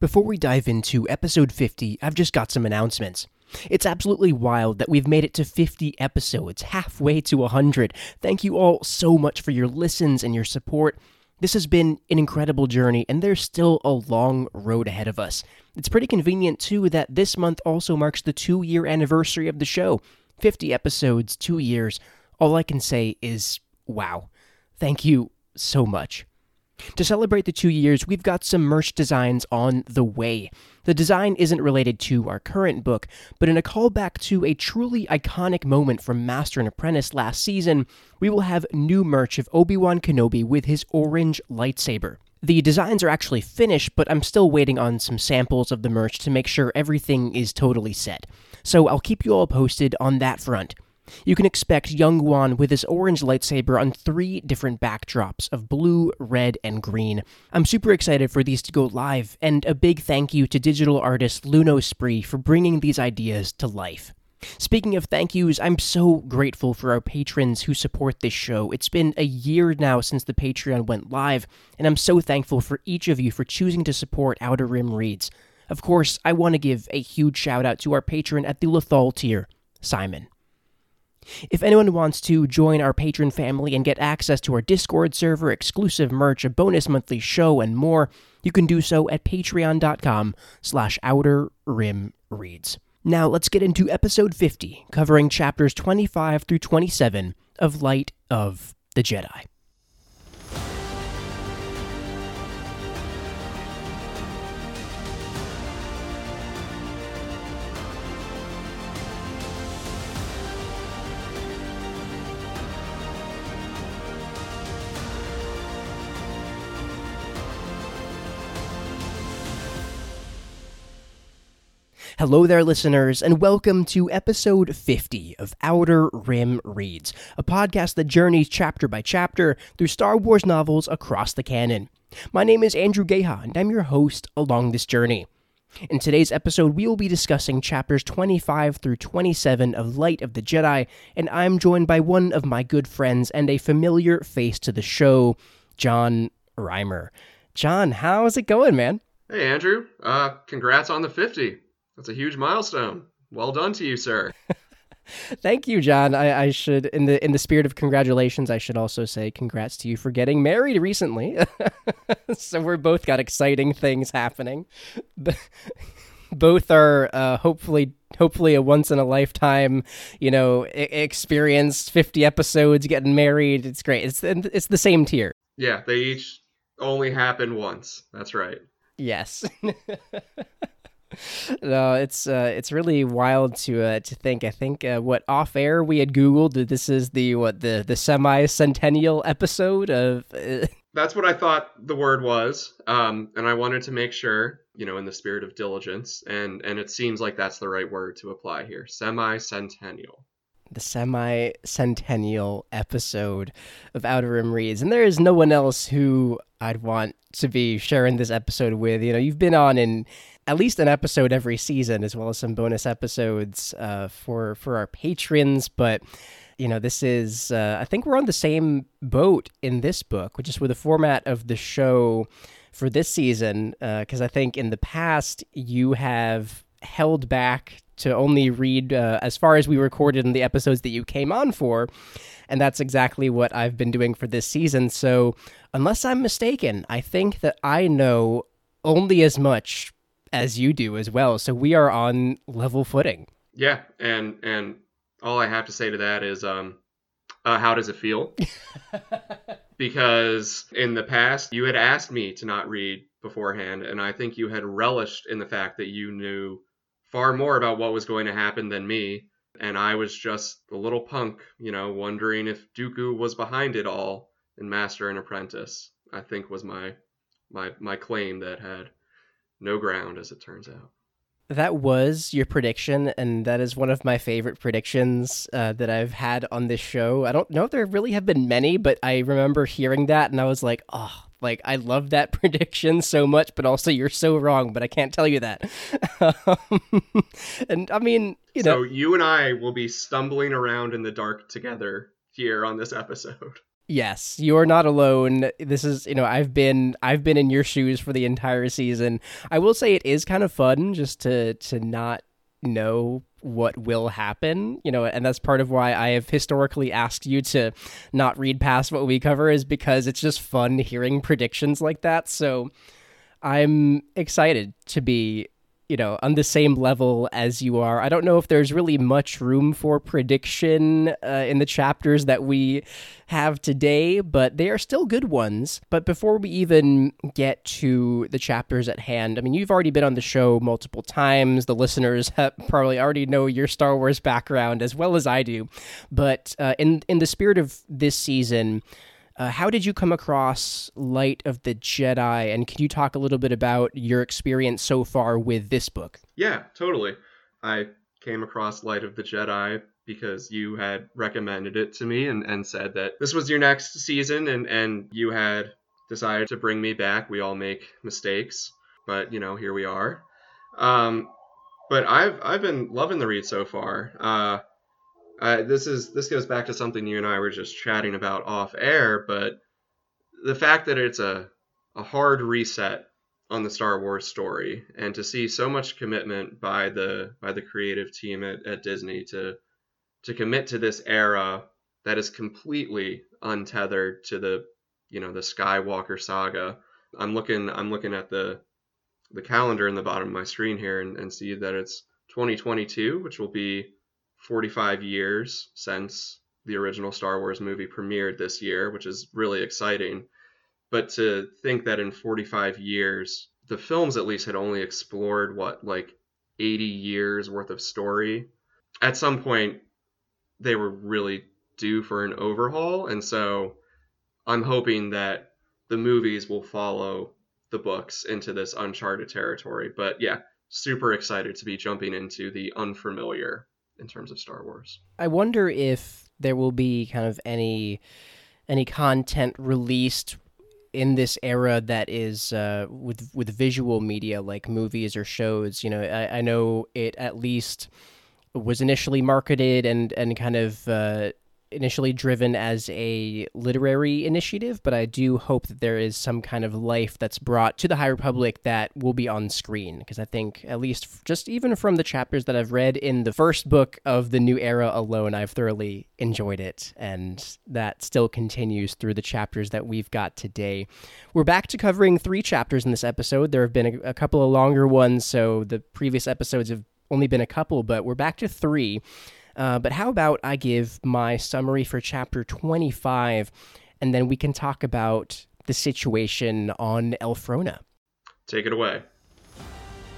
Before we dive into episode 50, I've just got some announcements. It's absolutely wild that we've made it to 50 episodes, halfway to 100. Thank you all so much for your listens and your support. This has been an incredible journey, and there's still a long road ahead of us. It's pretty convenient, too, that this month also marks the two year anniversary of the show 50 episodes, two years. All I can say is wow. Thank you so much. To celebrate the two years, we've got some merch designs on the way. The design isn't related to our current book, but in a callback to a truly iconic moment from Master and Apprentice last season, we will have new merch of Obi Wan Kenobi with his orange lightsaber. The designs are actually finished, but I'm still waiting on some samples of the merch to make sure everything is totally set. So I'll keep you all posted on that front. You can expect Young Wan with his orange lightsaber on three different backdrops of blue, red, and green. I'm super excited for these to go live, and a big thank you to digital artist Luno Spree for bringing these ideas to life. Speaking of thank yous, I'm so grateful for our patrons who support this show. It's been a year now since the Patreon went live, and I'm so thankful for each of you for choosing to support Outer Rim Reads. Of course, I want to give a huge shout out to our patron at the Lethal tier, Simon. If anyone wants to join our patron family and get access to our Discord server, exclusive merch, a bonus monthly show, and more, you can do so at patreon.com slash outer rim reads. Now let's get into episode 50, covering chapters 25 through 27 of Light of the Jedi. Hello there, listeners, and welcome to episode 50 of Outer Rim Reads, a podcast that journeys chapter by chapter through Star Wars novels across the canon. My name is Andrew Geha, and I'm your host along this journey. In today's episode, we will be discussing chapters 25 through 27 of Light of the Jedi, and I'm joined by one of my good friends and a familiar face to the show, John Reimer. John, how's it going, man? Hey, Andrew. Uh, congrats on the 50. That's a huge milestone. Well done to you, sir. Thank you, John. I, I, should, in the in the spirit of congratulations, I should also say congrats to you for getting married recently. so we're both got exciting things happening. both are uh, hopefully hopefully a once in a lifetime, you know, experience. Fifty episodes, getting married. It's great. It's it's the same tier. Yeah, they each only happen once. That's right. Yes no, it's uh, it's really wild to uh, to think. I think uh, what off air we had googled that this is the what the the semi centennial episode of. Uh, That's what I thought the word was, um, and I wanted to make sure, you know, in the spirit of diligence, and and it seems like that's the right word to apply here. Semi centennial the semi centennial episode of Outer Rim Reads. And there is no one else who I'd want to be sharing this episode with. You know, you've been on in at least an episode every season, as well as some bonus episodes uh, for for our patrons. But you know, this is uh, I think we're on the same boat in this book, which is with the format of the show for this season. Because uh, I think in the past you have held back to only read uh, as far as we recorded in the episodes that you came on for. And that's exactly what I've been doing for this season. So, unless I'm mistaken, I think that I know only as much as you do as well. So, we are on level footing. Yeah. And, and, all I have to say to that is, um, uh, how does it feel? because in the past, you had asked me to not read beforehand, and I think you had relished in the fact that you knew far more about what was going to happen than me. And I was just the little punk, you know, wondering if Dooku was behind it all in Master and Apprentice. I think was my my my claim that had no ground as it turns out. That was your prediction, and that is one of my favorite predictions uh, that I've had on this show. I don't know if there really have been many, but I remember hearing that, and I was like, oh, like I love that prediction so much, but also you're so wrong. But I can't tell you that. and I mean, you know, so you and I will be stumbling around in the dark together here on this episode. Yes, you are not alone. This is, you know, I've been I've been in your shoes for the entire season. I will say it is kind of fun just to to not know what will happen, you know, and that's part of why I have historically asked you to not read past what we cover is because it's just fun hearing predictions like that. So I'm excited to be you know, on the same level as you are. I don't know if there's really much room for prediction uh, in the chapters that we have today, but they are still good ones. But before we even get to the chapters at hand, I mean, you've already been on the show multiple times. The listeners probably already know your Star Wars background as well as I do. But uh, in in the spirit of this season, uh, how did you come across Light of the Jedi? And can you talk a little bit about your experience so far with this book? Yeah, totally. I came across Light of the Jedi because you had recommended it to me and, and said that this was your next season and, and you had decided to bring me back. We all make mistakes, but you know, here we are. Um, but I've I've been loving the read so far. Uh, this is this goes back to something you and I were just chatting about off air, but the fact that it's a a hard reset on the Star Wars story, and to see so much commitment by the by the creative team at, at Disney to to commit to this era that is completely untethered to the you know the Skywalker saga. I'm looking I'm looking at the the calendar in the bottom of my screen here and, and see that it's 2022, which will be 45 years since the original Star Wars movie premiered this year, which is really exciting. But to think that in 45 years, the films at least had only explored what, like 80 years worth of story. At some point, they were really due for an overhaul. And so I'm hoping that the movies will follow the books into this uncharted territory. But yeah, super excited to be jumping into the unfamiliar in terms of Star Wars. I wonder if there will be kind of any any content released in this era that is uh, with with visual media like movies or shows. You know, I, I know it at least was initially marketed and and kind of uh, initially driven as a literary initiative, but I do hope that there is some kind of life that's brought to the High Republic that will be on screen. Because I think, at least just even from the chapters that I've read in the first book of the new era alone, I've thoroughly enjoyed it. And that still continues through the chapters that we've got today. We're back to covering three chapters in this episode. There have been a, a couple of longer ones, so the previous episodes have only been a couple, but we're back to three. Uh, but how about I give my summary for chapter 25 and then we can talk about the situation on Elphrona. Take it away.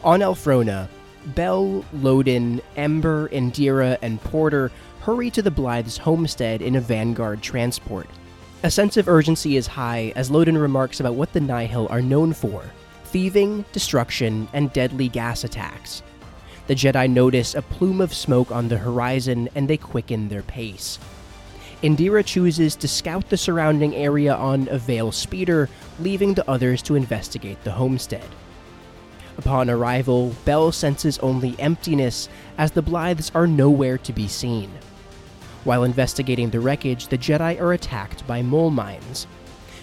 On Elphrona, Bell, Loden, Ember, Indeera, and Porter hurry to the Blythe's homestead in a Vanguard transport. A sense of urgency is high as Loden remarks about what the Nihil are known for thieving, destruction, and deadly gas attacks. The Jedi notice a plume of smoke on the horizon and they quicken their pace. Indeera chooses to scout the surrounding area on a Veil speeder, leaving the others to investigate the homestead. Upon arrival, Bell senses only emptiness as the Blythes are nowhere to be seen. While investigating the wreckage, the Jedi are attacked by mole mines.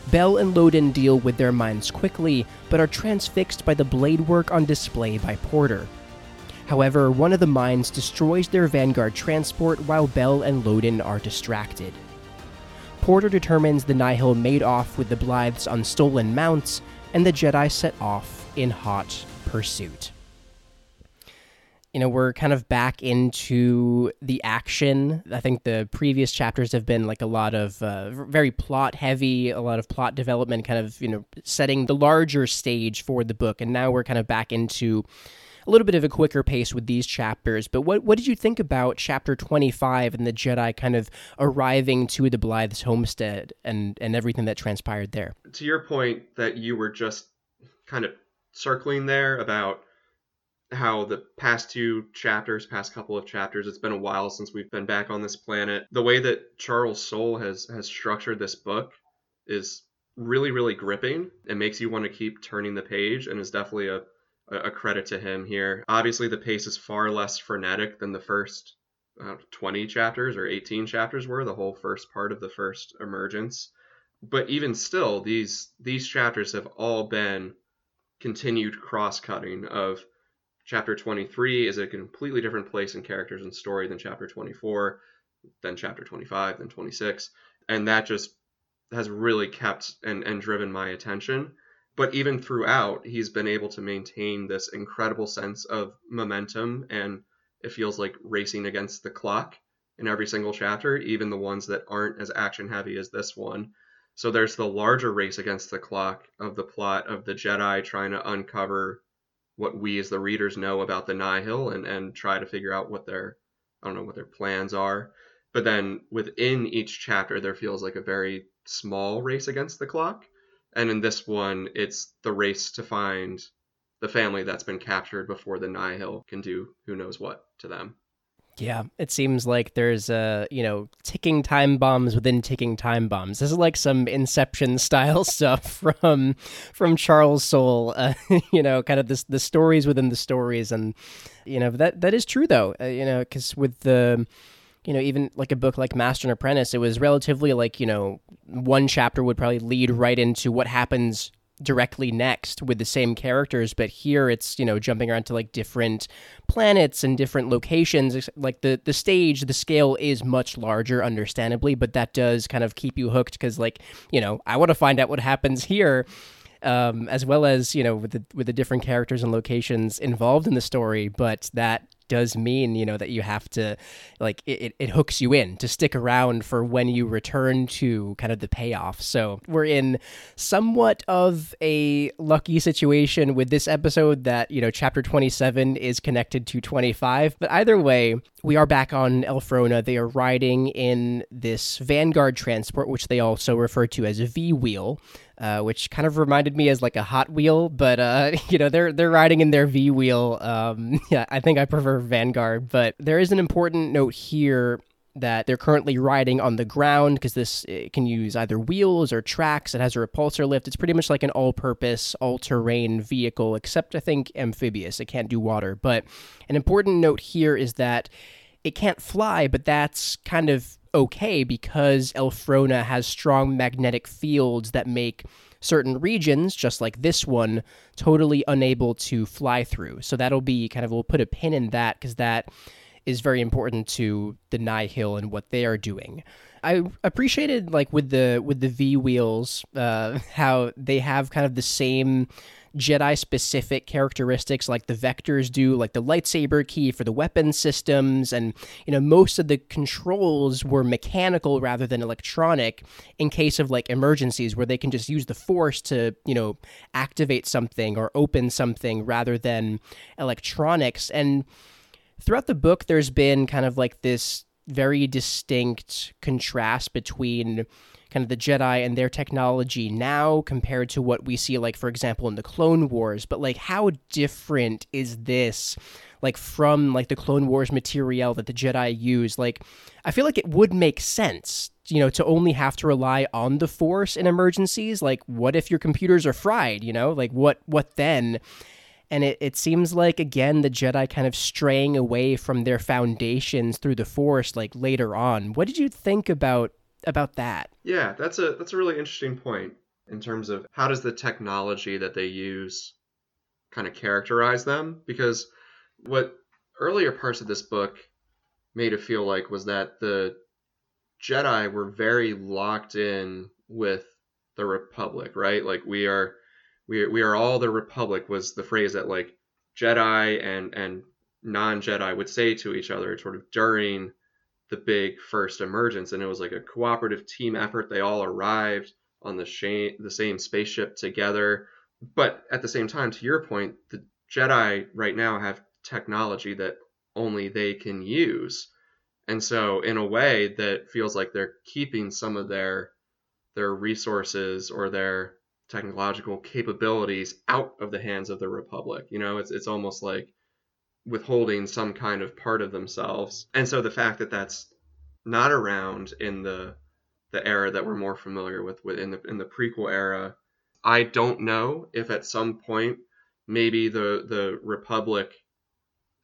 Bell and Loden deal with their mines quickly, but are transfixed by the blade work on display by Porter. However, one of the mines destroys their Vanguard transport while Bell and Loden are distracted. Porter determines the Nihil made off with the Blythes on stolen mounts, and the Jedi set off in hot pursuit. You know, we're kind of back into the action. I think the previous chapters have been like a lot of uh, very plot heavy, a lot of plot development, kind of, you know, setting the larger stage for the book. And now we're kind of back into a little bit of a quicker pace with these chapters. But what what did you think about chapter 25 and the Jedi kind of arriving to the Blythe's homestead and and everything that transpired there? To your point that you were just kind of circling there about how the past two chapters, past couple of chapters, it's been a while since we've been back on this planet. The way that Charles Soule has has structured this book is really really gripping. It makes you want to keep turning the page and is definitely a a credit to him here. Obviously, the pace is far less frenetic than the first uh, 20 chapters or 18 chapters were, the whole first part of the first emergence. but even still, these these chapters have all been continued cross-cutting of chapter 23 is a completely different place in characters and story than chapter 24 then chapter 25 then 26 and that just has really kept and, and driven my attention but even throughout he's been able to maintain this incredible sense of momentum and it feels like racing against the clock in every single chapter even the ones that aren't as action heavy as this one so there's the larger race against the clock of the plot of the Jedi trying to uncover what we as the readers know about the Nihil and, and try to figure out what their I don't know what their plans are. But then within each chapter there feels like a very small race against the clock. And in this one it's the race to find the family that's been captured before the Nihil can do who knows what to them. Yeah, it seems like there's uh, you know, ticking time bombs within ticking time bombs. This is like some Inception style stuff from from Charles Soule. Uh, you know, kind of this the stories within the stories, and you know that that is true though. Uh, you know, because with the you know, even like a book like Master and Apprentice, it was relatively like, you know, one chapter would probably lead right into what happens directly next with the same characters but here it's you know jumping around to like different planets and different locations like the the stage the scale is much larger understandably but that does kind of keep you hooked because like you know i want to find out what happens here um, as well as you know with the with the different characters and locations involved in the story but that does mean you know that you have to like it, it hooks you in to stick around for when you return to kind of the payoff. So we're in somewhat of a lucky situation with this episode that you know chapter 27 is connected to 25 but either way we are back on elphrona They are riding in this Vanguard transport, which they also refer to as a V wheel, uh, which kind of reminded me as like a Hot Wheel, but uh, you know they're they're riding in their V wheel. Um, yeah, I think I prefer Vanguard, but there is an important note here that they're currently riding on the ground because this can use either wheels or tracks. It has a repulsor lift. It's pretty much like an all-purpose, all-terrain vehicle, except I think amphibious. It can't do water. But an important note here is that it can't fly, but that's kind of okay because Elphrona has strong magnetic fields that make certain regions, just like this one, totally unable to fly through. So that'll be kind of, we'll put a pin in that because that is very important to the Nihil and what they are doing. I appreciated like with the with the V wheels, uh, how they have kind of the same Jedi specific characteristics like the vectors do, like the lightsaber key for the weapon systems, and you know most of the controls were mechanical rather than electronic in case of like emergencies where they can just use the force to you know activate something or open something rather than electronics. And throughout the book, there's been kind of like this very distinct contrast between kind of the Jedi and their technology now compared to what we see, like, for example, in the Clone Wars. But, like, how different is this, like, from, like, the Clone Wars material that the Jedi use? Like, I feel like it would make sense, you know, to only have to rely on the Force in emergencies. Like, what if your computers are fried, you know? Like, what, what then? and it, it seems like again the jedi kind of straying away from their foundations through the force like later on what did you think about about that. Yeah that's a that's a really interesting point in terms of how does the technology that they use kind of characterize them? Because what earlier parts of this book made it feel like was that the jedi were very locked in with the republic right? Like we are we we are all the republic was the phrase that like Jedi and and non-Jedi would say to each other sort of during the big first emergence and it was like a cooperative team effort. They all arrived on the sh- the same spaceship together. But at the same time to your point the Jedi right now have technology that only they can use. And so in a way that feels like they're keeping some of their their resources or their technological capabilities out of the hands of the republic. You know, it's it's almost like withholding some kind of part of themselves. And so the fact that that's not around in the the era that we're more familiar with within the in the prequel era, I don't know if at some point maybe the the republic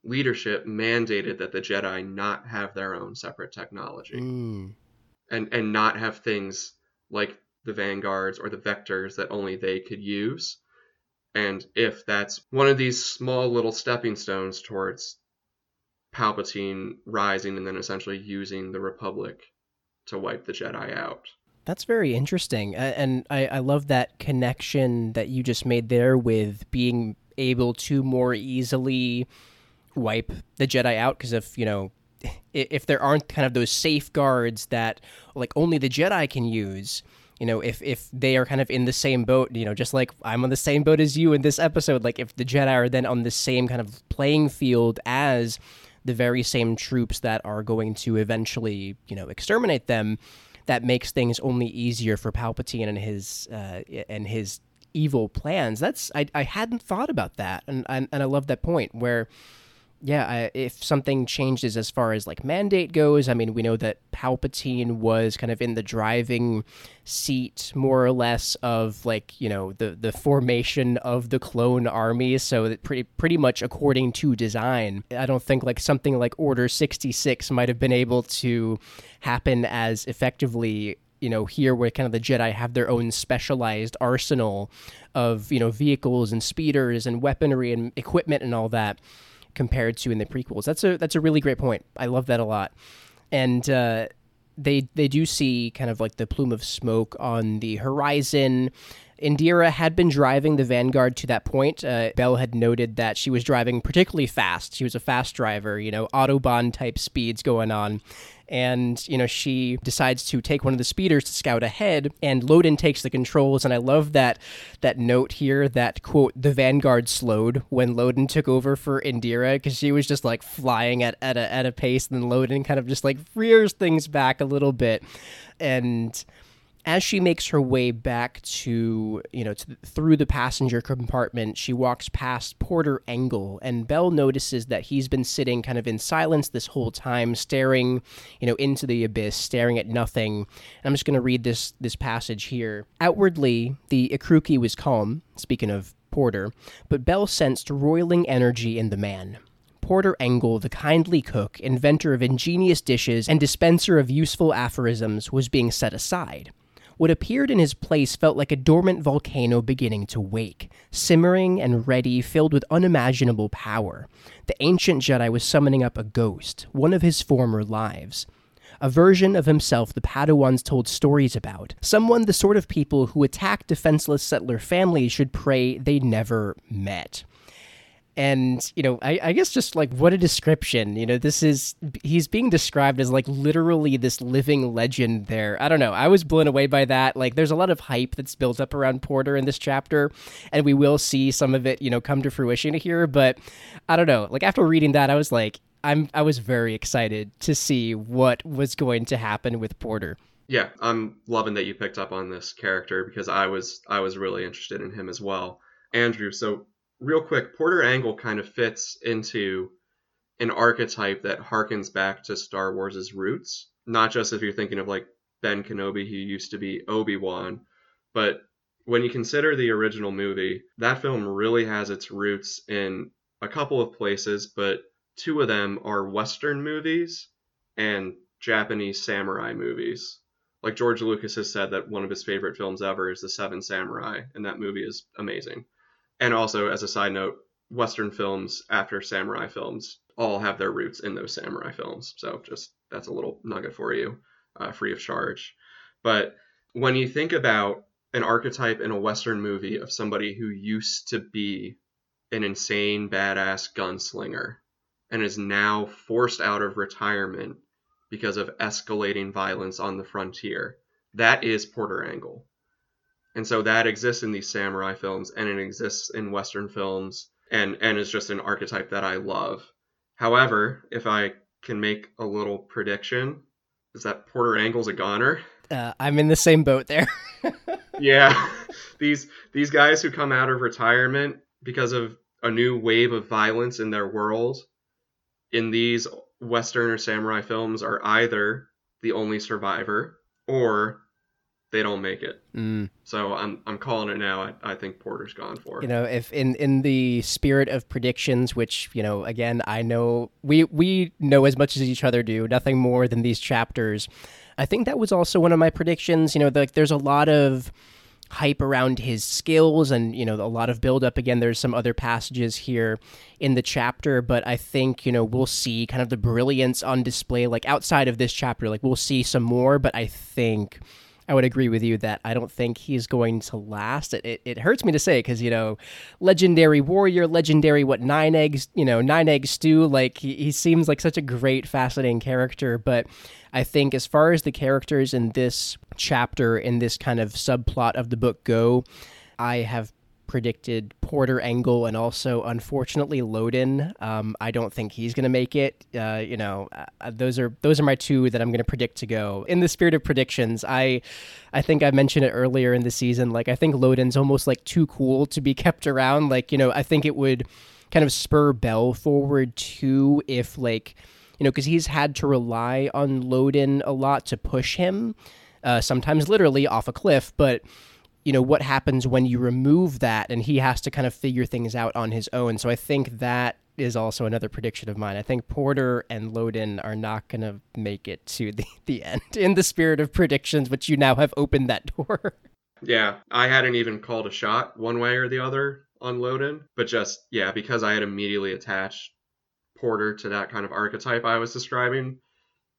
leadership mandated that the Jedi not have their own separate technology. Mm. And and not have things like the vanguards or the vectors that only they could use. And if that's one of these small little stepping stones towards Palpatine rising and then essentially using the Republic to wipe the Jedi out. That's very interesting. And I, I love that connection that you just made there with being able to more easily wipe the Jedi out. Because if, you know, if there aren't kind of those safeguards that like only the Jedi can use, you know, if if they are kind of in the same boat, you know, just like I'm on the same boat as you in this episode, like if the Jedi are then on the same kind of playing field as the very same troops that are going to eventually, you know, exterminate them, that makes things only easier for Palpatine and his uh, and his evil plans. That's I I hadn't thought about that, and and, and I love that point where yeah, I, if something changes as far as like mandate goes, I mean, we know that Palpatine was kind of in the driving seat, more or less, of like you know the the formation of the clone army. So that pretty pretty much according to design. I don't think like something like Order sixty six might have been able to happen as effectively you know here where kind of the jedi have their own specialized arsenal of you know vehicles and speeders and weaponry and equipment and all that compared to in the prequels. That's a that's a really great point. I love that a lot. And uh, they they do see kind of like the plume of smoke on the horizon. Indeera had been driving the Vanguard to that point. Uh, Bell had noted that she was driving particularly fast. She was a fast driver, you know, autobahn type speeds going on and you know she decides to take one of the speeders to scout ahead and Loden takes the controls. And I love that that note here that quote the Vanguard slowed when Loden took over for Indeera because she was just like flying at, at a at a pace. And then Loden kind of just like rears things back a little bit. And as she makes her way back to, you know, to, through the passenger compartment, she walks past Porter Engle, and Bell notices that he's been sitting kind of in silence this whole time, staring, you know, into the abyss, staring at nothing. And I'm just going to read this this passage here. Outwardly, the Ikkrukki was calm. Speaking of Porter, but Bell sensed roiling energy in the man. Porter Engle, the kindly cook, inventor of ingenious dishes, and dispenser of useful aphorisms, was being set aside. What appeared in his place felt like a dormant volcano beginning to wake, simmering and ready, filled with unimaginable power. The ancient Jedi was summoning up a ghost, one of his former lives. A version of himself the Padawans told stories about. Someone the sort of people who attack defenseless settler families should pray they never met and you know I, I, guess just like what a description you know this is he's being described as like literally this living legend there. I don't know. I was blown away by that. Like there's a lot of hype that's built up around porter in this chapter and we will see some of it you know come to fruition here. But i don't know. Like after reading that i was like i'm i was very excited to see what was going to happen with porter. Yeah i'm loving that you picked up on this character because i was i was really interested in him as well. Andrew so real quick, Porter Engle kind of fits into an archetype that harkens back to Star Wars' roots. Not just if you're thinking of like Ben Kenobi, who used to be Obi Wan, but when you consider the original movie, that film really has its roots in a couple of places, but two of them are Western movies and Japanese samurai movies. Like George Lucas has said that one of his favorite films ever is The Seven Samurai, and that movie is amazing. And also, as a side note, Western films after samurai films all have their roots in those samurai films. So just that's a little nugget for you, uh, free of charge. But when you think about an archetype in a Western movie of somebody who used to be an insane badass gunslinger and is now forced out of retirement because of escalating violence on the frontier, that is Porter Engle. And so that exists in these samurai films and it exists in Western films and, and is just an archetype that I love. However, if I can make a little prediction, is that Porter Engle's a goner? Uh, I'm in the same boat there. yeah. These these guys who come out of retirement because of a new wave of violence in their world in these Western or samurai films are either the only survivor or they don't make it. Mm. So I'm I'm calling it now. I, I think Porter's gone for. It. You know, if in in the spirit of predictions, which you know, again, I know we we know as much as each other do, nothing more than these chapters. I think that was also one of my predictions. You know, like there's a lot of hype around his skills and you know a lot of build up again there's some other passages here in the chapter but i think you know we'll see kind of the brilliance on display like outside of this chapter like we'll see some more but i think I would agree with you that I don't think he's going to last. It, it, it hurts me to say because, you know, legendary warrior, legendary, what, nine eggs, you know, nine egg stew. Like, he, he seems like such a great, fascinating character. But I think as far as the characters in this chapter, in this kind of subplot of the book go, I have predicted Porter Engle and also unfortunately Loden. Um, I don't think he's going to make it. Uh, you know, uh, those are those are my two that I'm going to predict to go. In the spirit of predictions, I I think I mentioned it earlier in the season. Like I think Loden's almost like too cool to be kept around. Like you know, I think it would kind of spur Bell forward too if like you know because he's had to rely on Loden a lot to push him. Uh, sometimes literally off a cliff, but you know what happens when you remove that and he has to kind of figure things out on his own. So i think that is also another prediction of mine. I think porter and loden are not going to make it to the, the end in the spirit of predictions which you now have opened that door. Yeah i hadn't even called a shot one way or the other on loden but just yeah because i had immediately attached porter to that kind of archetype i was describing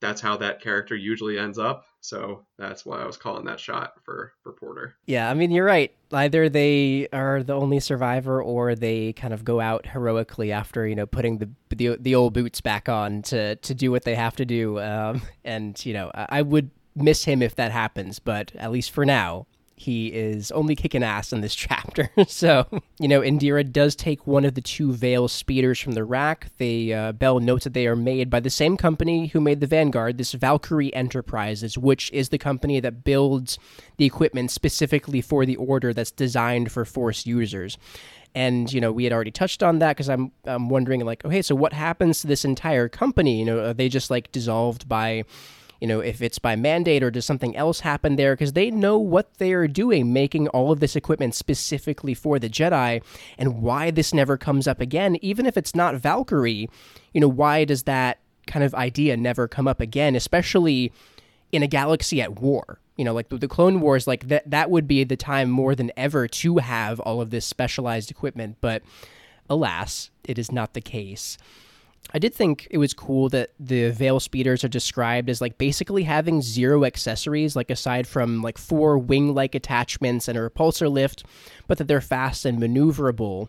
that's how that character usually ends up. So that's why I was calling that shot for for Porter. Yeah, I mean you're right. Either they are the only survivor, or they kind of go out heroically after you know putting the the, the old boots back on to to do what they have to do. Um, and you know I would miss him if that happens, but at least for now, he is only kicking ass in this chapter. so, you know, Indeera does take one of the two Veil speeders from the rack. They uh, Bell notes that they are made by the same company who made the Vanguard, this Valkyrie Enterprises, which is the company that builds the equipment specifically for the Order that's designed for Force users. And you know, we had already touched on that because I'm I'm wondering like, okay, so what happens to this entire company? You know, are they just like dissolved by you know, if it's by mandate or does something else happen there, because they know what they are doing, making all of this equipment specifically for the Jedi, and why this never comes up again, even if it's not Valkyrie, you know, why does that kind of idea never come up again, especially in a galaxy at war? You know, like the Clone Wars, like that that would be the time more than ever to have all of this specialized equipment, but alas, it is not the case. I did think it was cool that the Veil speeders are described as like basically having zero accessories, like aside from like four wing like attachments and a repulsor lift, but that they're fast and maneuverable.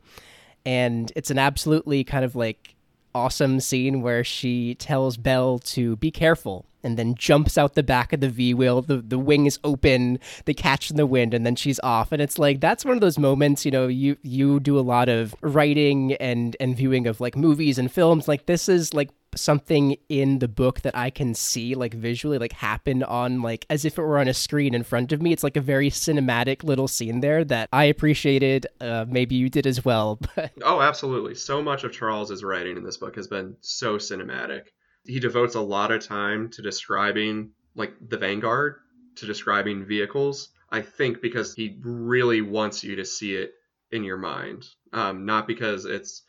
And it's an absolutely kind of like awesome scene where she tells Bell to be careful and then jumps out the back of the V wheel. The the wing is open, they catch in the wind, and then she's off. And it's like that's one of those moments, you know, you you do a lot of writing and and viewing of like movies and films. Like this is like something in the book that I can see like visually like happen on like as if it were on a screen in front of me. It's like a very cinematic little scene there that I appreciated. Uh, maybe you did as well. But oh, absolutely. So much of Charles's writing in this book has been so cinematic he devotes a lot of time to describing like the Vanguard, to describing vehicles. I think because he really wants you to see it in your mind, um, not because it's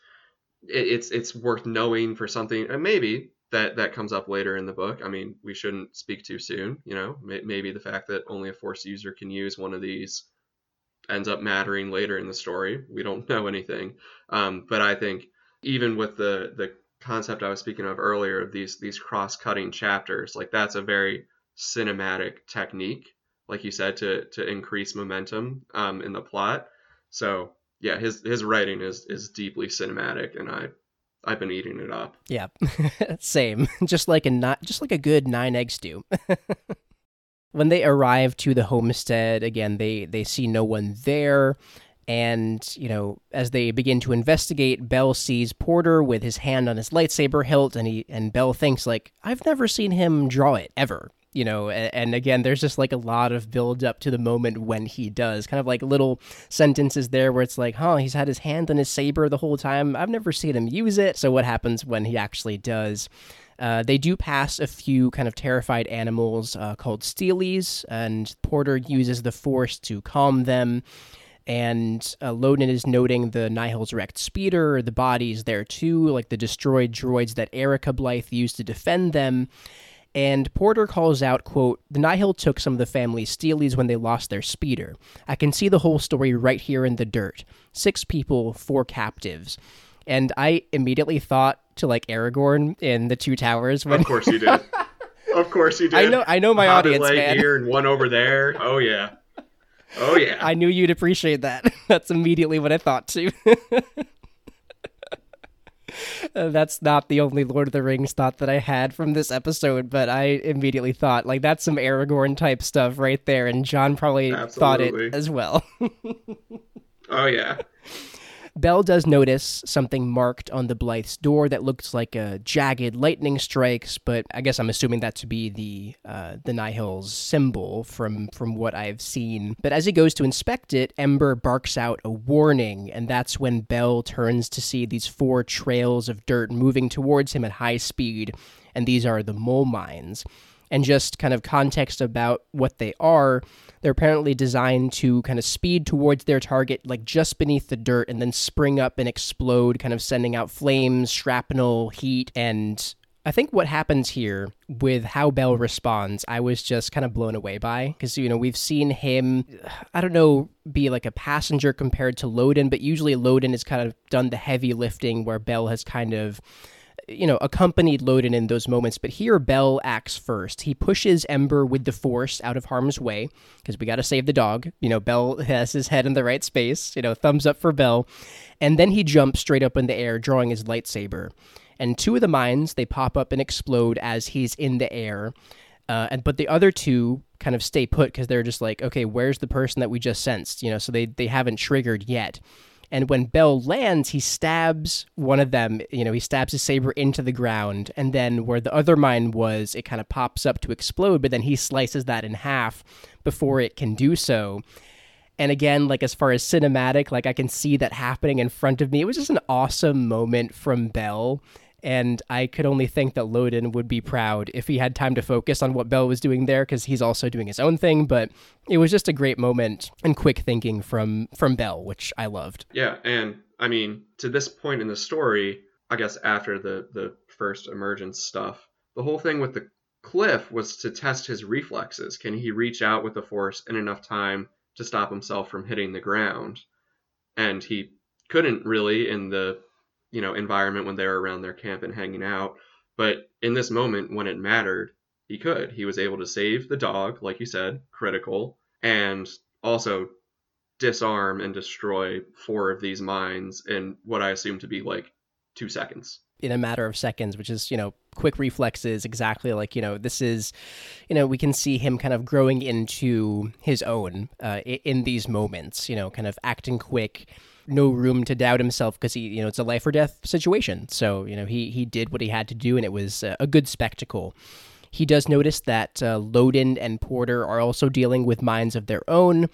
it, it's it's worth knowing for something. And maybe that that comes up later in the book. I mean, we shouldn't speak too soon. You know, maybe the fact that only a Force user can use one of these ends up mattering later in the story. We don't know anything, um, but I think even with the the concept I was speaking of earlier of these these cross-cutting chapters. Like that's a very cinematic technique, like you said, to to increase momentum um, in the plot. So yeah, his his writing is is deeply cinematic, and I I've been eating it up. Yeah, same. Just like a not just like a good nine egg stew. when they arrive to the homestead again, they they see no one there. And, you know, as they begin to investigate, Bell sees Porter with his hand on his lightsaber hilt, and he and Bell thinks like, I've never seen him draw it ever. You know, and, again, there's just like a lot of build up to the moment when he does. Kind of like little sentences there where it's like, huh, he's had his hand on his saber the whole time. I've never seen him use it. So what happens when he actually does? Uh, they do pass a few kind of terrified animals uh, called steelies, and Porter uses the force to calm them and uh, Loden is noting the Nihil's wrecked speeder, the bodies there too, like the destroyed droids that Erica Blythe used to defend them. And Porter calls out, quote, The Nihil took some of the family's steelies when they lost their speeder. I can see the whole story right here in the dirt. Six people, four captives. And I immediately thought to like Aragorn in the Two Towers when Of course you did. of course you did. I know I know my Hobbit audience, leg man. here and one over there. Oh yeah. Oh yeah. I knew you'd appreciate that. That's immediately what I thought too. Uh, That's not the only Lord of the Rings thought that I had from this episode, but I immediately thought, like, that's some Aragorn type stuff right there, and John probably thought it as well. oh yeah. Bell does notice something marked on the Blythe's door that looks like a jagged lightning strikes, but I guess I'm assuming that to be the uh, the Nihil's symbol from from what I've seen. But as he goes to inspect it, Ember barks out a warning, and that's when Bell turns to see these four trails of dirt moving towards him at high speed, and these are the mole mines. And just kind of context about what they are, they're apparently designed to kind of speed towards their target, like just beneath the dirt, and then spring up and explode, kind of sending out flames, shrapnel, heat. And I think what happens here with how Bell responds, I was just kind of blown away by. Because, you know, we've seen him, I don't know, be like a passenger compared to Loden, but usually Loden has kind of done the heavy lifting where Bell has kind of you know, accompanied Loden in those moments, but here Bell acts first. He pushes Ember with the Force out of harm's way because we got to save the dog. You know, Bell has his head in the right space. You know, thumbs up for Bell, and then he jumps straight up in the air, drawing his lightsaber. And two of the mines they pop up and explode as he's in the air. Uh, and but the other two kind of stay put because they're just like, okay, where's the person that we just sensed? You know, so they they haven't triggered yet. And when Bell lands, he stabs one of them. You know, he stabs his saber into the ground, and then where the other mine was, it kind of pops up to explode. But then he slices that in half before it can do so. And again, like as far as cinematic, like I can see that happening in front of me. It was just an awesome moment from Bell. And I could only think that Loden would be proud if he had time to focus on what Bell was doing there, because he's also doing his own thing. But it was just a great moment and quick thinking from from Bell, which I loved. Yeah, and I mean, to this point in the story, I guess after the the first emergence stuff, the whole thing with the cliff was to test his reflexes. Can he reach out with the force in enough time to stop himself from hitting the ground? And he couldn't really in the you know environment when they were around their camp and hanging out. But in this moment when it mattered, he could. He was able to save the dog, like you said, critical, and also disarm and destroy four of these mines in what I assume to be like two seconds. in a matter of seconds, which is, you know, quick reflexes, exactly like, you know, this is, you know, we can see him kind of growing into his own uh, in these moments, you know, kind of acting quick, no room to doubt himself because he, you know, it's a life or death situation. So, you know, he, he did what he had to do and it was uh, a good spectacle. He does notice that uh, Loden and Porter are also dealing with minds of their own.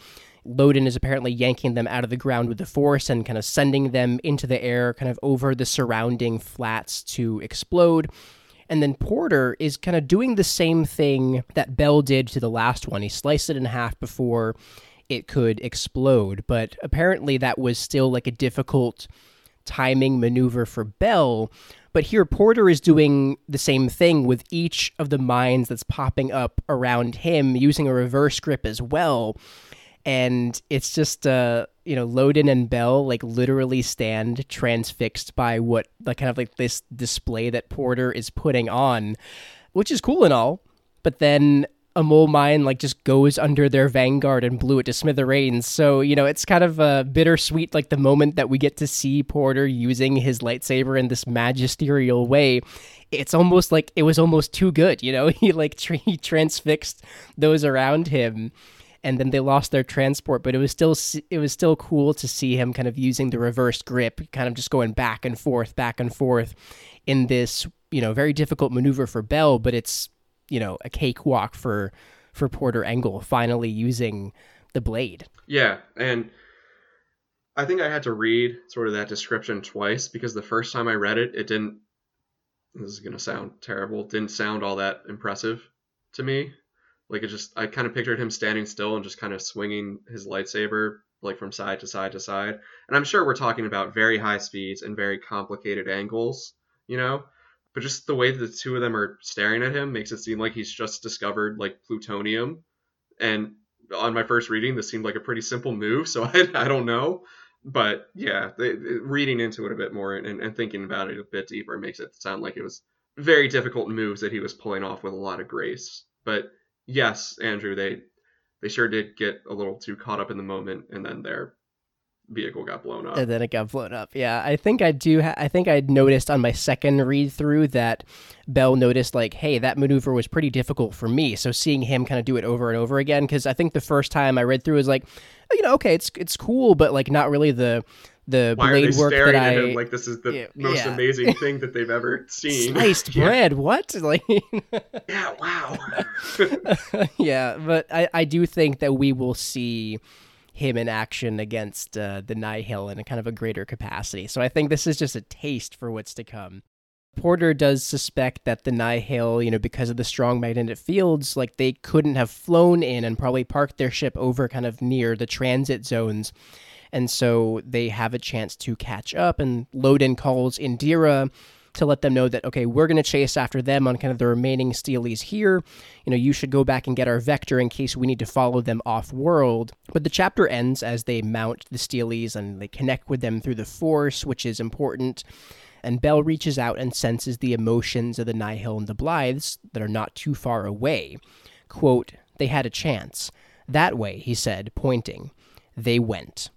Loden is apparently yanking them out of the ground with the force and kind of sending them into the air, kind of over the surrounding flats to explode. And then Porter is kind of doing the same thing that Bell did to the last one. He sliced it in half before it could explode, but apparently that was still like a difficult timing maneuver for Bell. But here, Porter is doing the same thing with each of the mines that's popping up around him, using a reverse grip as well. And it's just, uh, you know, Loden and Bell like literally stand transfixed by what, like, kind of like this display that Porter is putting on, which is cool and all. But then a mole mine like just goes under their vanguard and blew it to smithereens. So you know it's kind of uh, bittersweet, like the moment that we get to see Porter using his lightsaber in this magisterial way. It's almost like it was almost too good, you know. He like tra- he transfixed those around him, and then they lost their transport. But it was still it was still cool to see him kind of using the reverse grip, kind of just going back and forth, back and forth in this you know very difficult maneuver for Bell, but it's you know a cakewalk for for Porter Engle finally using the blade. Yeah, and I think I had to read sort of that description twice because the first time I read it, it didn't. This is gonna sound terrible. Didn't sound all that impressive to me. Like it just, I kind of pictured him standing still and just kind of swinging his lightsaber like from side to side to side. And I'm sure we're talking about very high speeds and very complicated angles, you know. But just the way the two of them are staring at him makes it seem like he's just discovered like plutonium. And on my first reading, this seemed like a pretty simple move, so I, I don't know. But yeah, reading into it a bit more and, and thinking about it a bit deeper makes it sound like it was very difficult moves that he was pulling off with a lot of grace. But yes, Andrew, they they sure did get a little too caught up in the moment, and then their vehicle got blown up. And then it got blown up. Yeah, I think I do. Ha- I think I noticed on my second read through that Bell noticed like, hey, that maneuver was pretty difficult for me. So seeing him kind of do it over and over again, because I think the first time I read through was like, oh, you know, okay, it's it's cool, but like not really the the Why blade work that I him like this is the yeah, most yeah. amazing thing that they've ever seen. Sliced yeah. bread, what? Like Yeah, wow. yeah, but I I do think that we will see him in action against uh, the Nihil in a kind of a greater capacity. So I think this is just a taste for what's to come. Porter does suspect that the Nihil, you know, because of the strong magnetic fields, like they couldn't have flown in and probably parked their ship over kind of near the transit zones. And so they have a chance to catch up. And Loden calls Indeera to let them know that okay, we're going to chase after them on kind of the remaining Steelies here. You know, you should go back and get our vector in case we need to follow them off world. But the chapter ends as they mount the Steelies and they connect with them through the Force, which is important. And Bell reaches out and senses the emotions of the Nihil and the Blythes that are not too far away. Quote, they had a chance. That way, he said, pointing. They went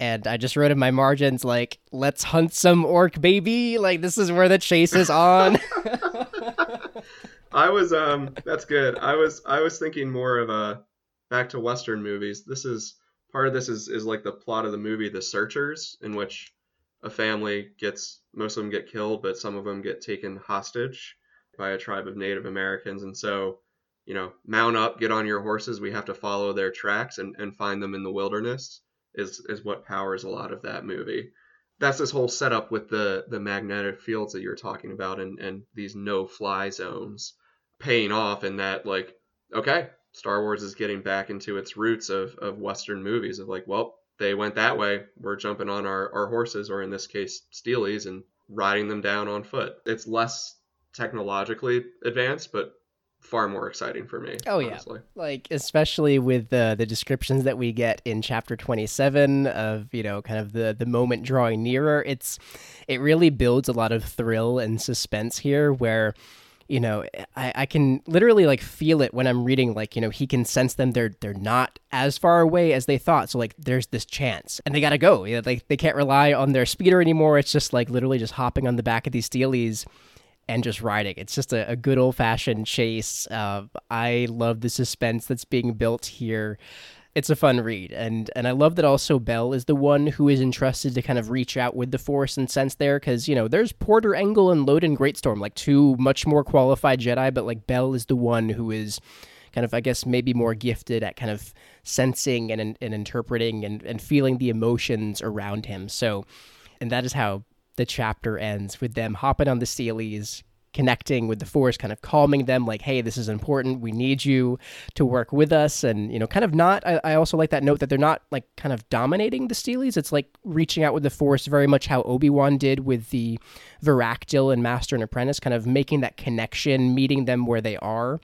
and I just wrote in my margins like, "Let's hunt some orc, baby!" Like this is where the chase is on. I was um, that's good. I was I was thinking more of a back to western movies. This is part of this is is like the plot of the movie The Searchers, in which a family gets most of them get killed, but some of them get taken hostage by a tribe of Native Americans, and so you know, mount up, get on your horses. We have to follow their tracks and, and find them in the wilderness is is what powers a lot of that movie. That's this whole setup with the the magnetic fields that you're talking about and and these no fly zones paying off in that like okay, Star Wars is getting back into its roots of of western movies of like, well, they went that way, we're jumping on our our horses or in this case steelies and riding them down on foot. It's less technologically advanced, but far more exciting for me. Oh honestly. yeah, like especially with the the descriptions that we get in chapter twenty seven of you know kind of the the moment drawing nearer. It's it really builds a lot of thrill and suspense here where. You know, I, I can literally like feel it when I'm reading. Like, you know, he can sense them. They're they're not as far away as they thought. So like, there's this chance, and they gotta go. You know, like they can't rely on their speeder anymore. It's just like literally just hopping on the back of these steelies and just riding. It's just a, a good old fashioned chase. Uh, I love the suspense that's being built here. It's a fun read, and and I love that also Bell is the one who is entrusted to kind of reach out with the Force and sense there, because you know there's Porter Engle and Loden Greatstorm, like two much more qualified Jedi, but like Bell is the one who is kind of I guess maybe more gifted at kind of sensing and and interpreting and and feeling the emotions around him. So, and that is how the chapter ends with them hopping on the Steelies, connecting with the force kind of calming them like hey this is important. We need you to work with us. And you know kind of not I, I, also like that note that they're not like kind of dominating the steelies it's like reaching out with the force very much how obi-wan did with the varactyl and master and apprentice kind of making that connection meeting them where they are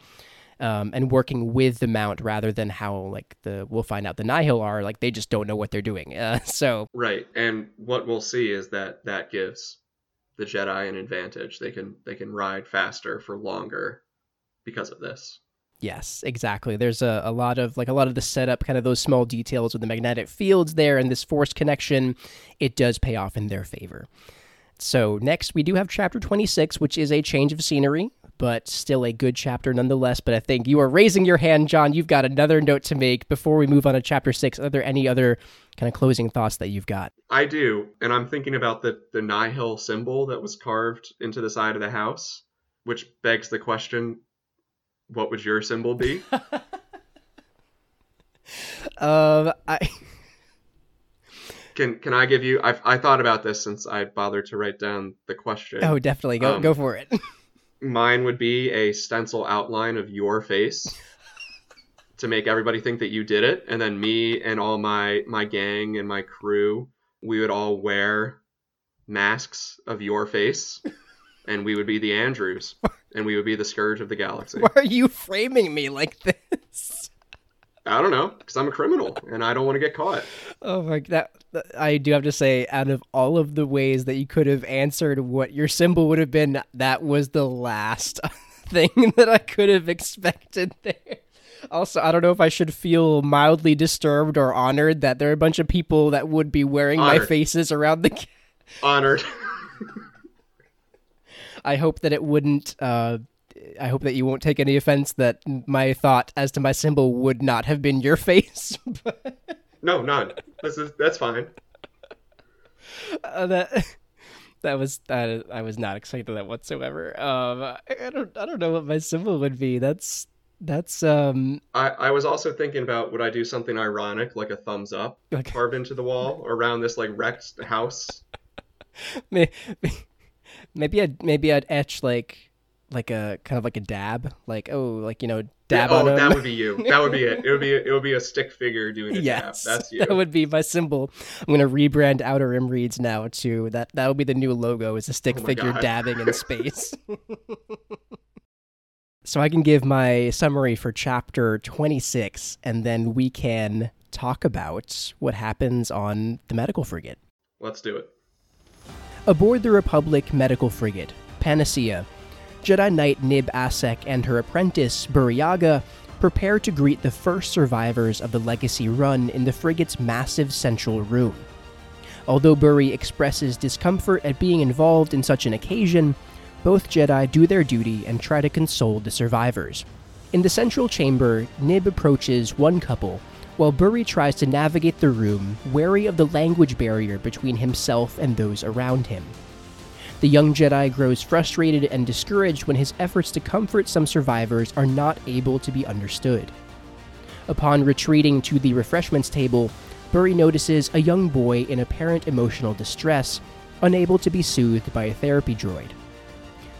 um, and working with the mount rather than how like the we'll find out the nihil are like they just don't know what they're doing uh, so right and what we'll see is that that gives the jedi an advantage they can they can ride faster for longer because of this Yes, exactly. There's a, a lot of like a lot of the setup, kind of those small details with the magnetic fields there and this force connection, it does pay off in their favor. So next we do have chapter 26, which is a change of scenery but still a good chapter nonetheless. But I think you are raising your hand, John. You've got another note to make before we move on to chapter six. Are there any other kind of closing thoughts that you've got? I do, and I'm thinking about the the Nihil symbol that was carved into the side of the house, which begs the question: What would your symbol be? um, I. Can, can I give you? I've, I thought about this since I bothered to write down the question. Oh, definitely go um, go for it. Mine would be a stencil outline of your face to make everybody think that you did it, and then me and all my my gang and my crew, we would all wear masks of your face, and we would be the Andrews, and we would be the scourge of the galaxy. Why are you framing me like this? I don't know, because I'm a criminal and I don't want to get caught. Oh my that I do have to say, out of all of the ways that you could have answered what your symbol would have been, that was the last thing that I could have expected there. Also, I don't know if I should feel mildly disturbed or honored that there are a bunch of people that would be wearing my faces around the. Honored. I hope that it wouldn't. Uh, I hope that you won't take any offense that my thought as to my symbol would not have been your face. but, no, none. This is that's fine. uh, that that was uh, I was not expecting that whatsoever. Um, I, I don't I don't know what my symbol would be. That's that's um I, I was also thinking about would I do something ironic like a thumbs up like carved into the wall around this like wrecked house. may- maybe I'd maybe I'd etch like like a kind of like a dab like oh like you know dab oh, on 'em. that would be you. That would be it. It would be it would be a stick figure doing a yes, dab. That's you. that would be my symbol. I'm gonna rebrand Outer Rim Reads now to that. That would be the new logo. Is a stick Oh figure God. dabbing in space. so I can give my summary for chapter 26, and then we can talk about what happens on the medical frigate. Let's do it. Aboard the Republic medical frigate, Panacea, Jedi Knight Nib Assek and her apprentice, Burryaga, prepare to greet the first survivors of the Legacy run in the frigate's massive central room. Although Burry expresses discomfort at being involved in such an occasion, both Jedi do their duty and try to console the survivors. In the central chamber, Nib approaches one couple, while Burry tries to navigate the room, wary of the language barrier between himself and those around him. The young Jedi grows frustrated and discouraged when his efforts to comfort some survivors are not able to be understood. Upon retreating to the refreshments table, Burry notices a young boy in apparent emotional distress, unable to be soothed by a therapy droid.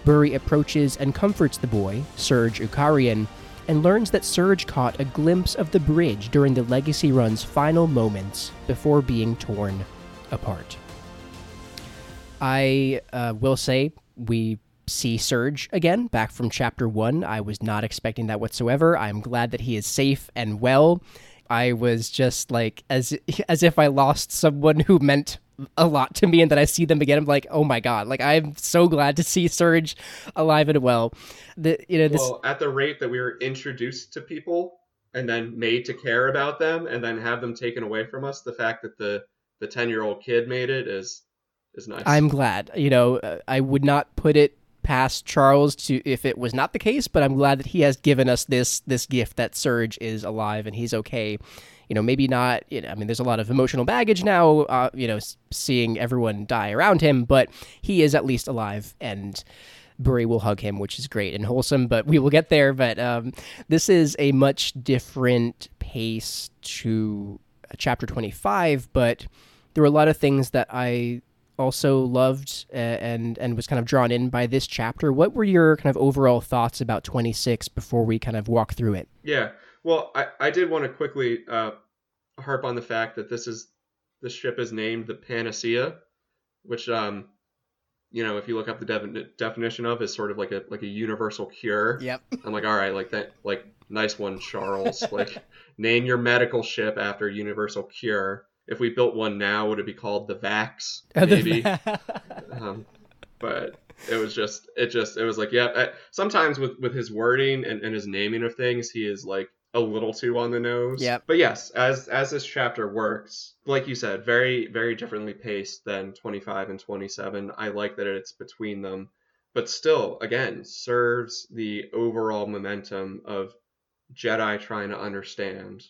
Burry approaches and comforts the boy, Serge Ukarian, and learns that Serge caught a glimpse of the bridge during the Legacy Run's final moments before being torn apart. I uh, will say we see Surge again, back from chapter one. I was not expecting that whatsoever. I'm glad that he is safe and well. I was just like as as if I lost someone who meant a lot to me, and that I see them again. I'm like, oh my god! Like I'm so glad to see Surge alive and well. The you know this. Well, at the rate that we were introduced to people and then made to care about them and then have them taken away from us, the fact that the the 10 year old kid made it is is nice. I'm glad. You know, uh, I would not put it past Charles to if it was not the case, but I'm glad that he has given us this this gift that Surge is alive and he's okay. You know, maybe not. You know, I mean, there's a lot of emotional baggage now. Uh, you know, seeing everyone die around him, but he is at least alive and. Burry will hug him, which is great and wholesome, but we will get there. But um, this is a much different pace to uh, chapter 25, but there were a lot of things that I also loved uh, and and was kind of drawn in by this chapter. What were your kind of overall thoughts about 26 before we kind of walk through it? Yeah. Well, I, I did want to quickly uh, harp on the fact that this is the ship is named the Panacea, which um, you know, if you look up the defi- definition of, is sort of like a like a universal cure. Yep. I'm like, all right, like that, like nice one, Charles. like, name your medical ship after universal cure. If we built one now, would it be called the Vax? Maybe. um, but it was just it just it was like yeah I, sometimes with with his wording and, and his naming of things he is like a little too on the nose Yep. but yes as as this chapter works like you said very very differently paced than 25 and 27 i like that it's between them but still again serves the overall momentum of jedi trying to understand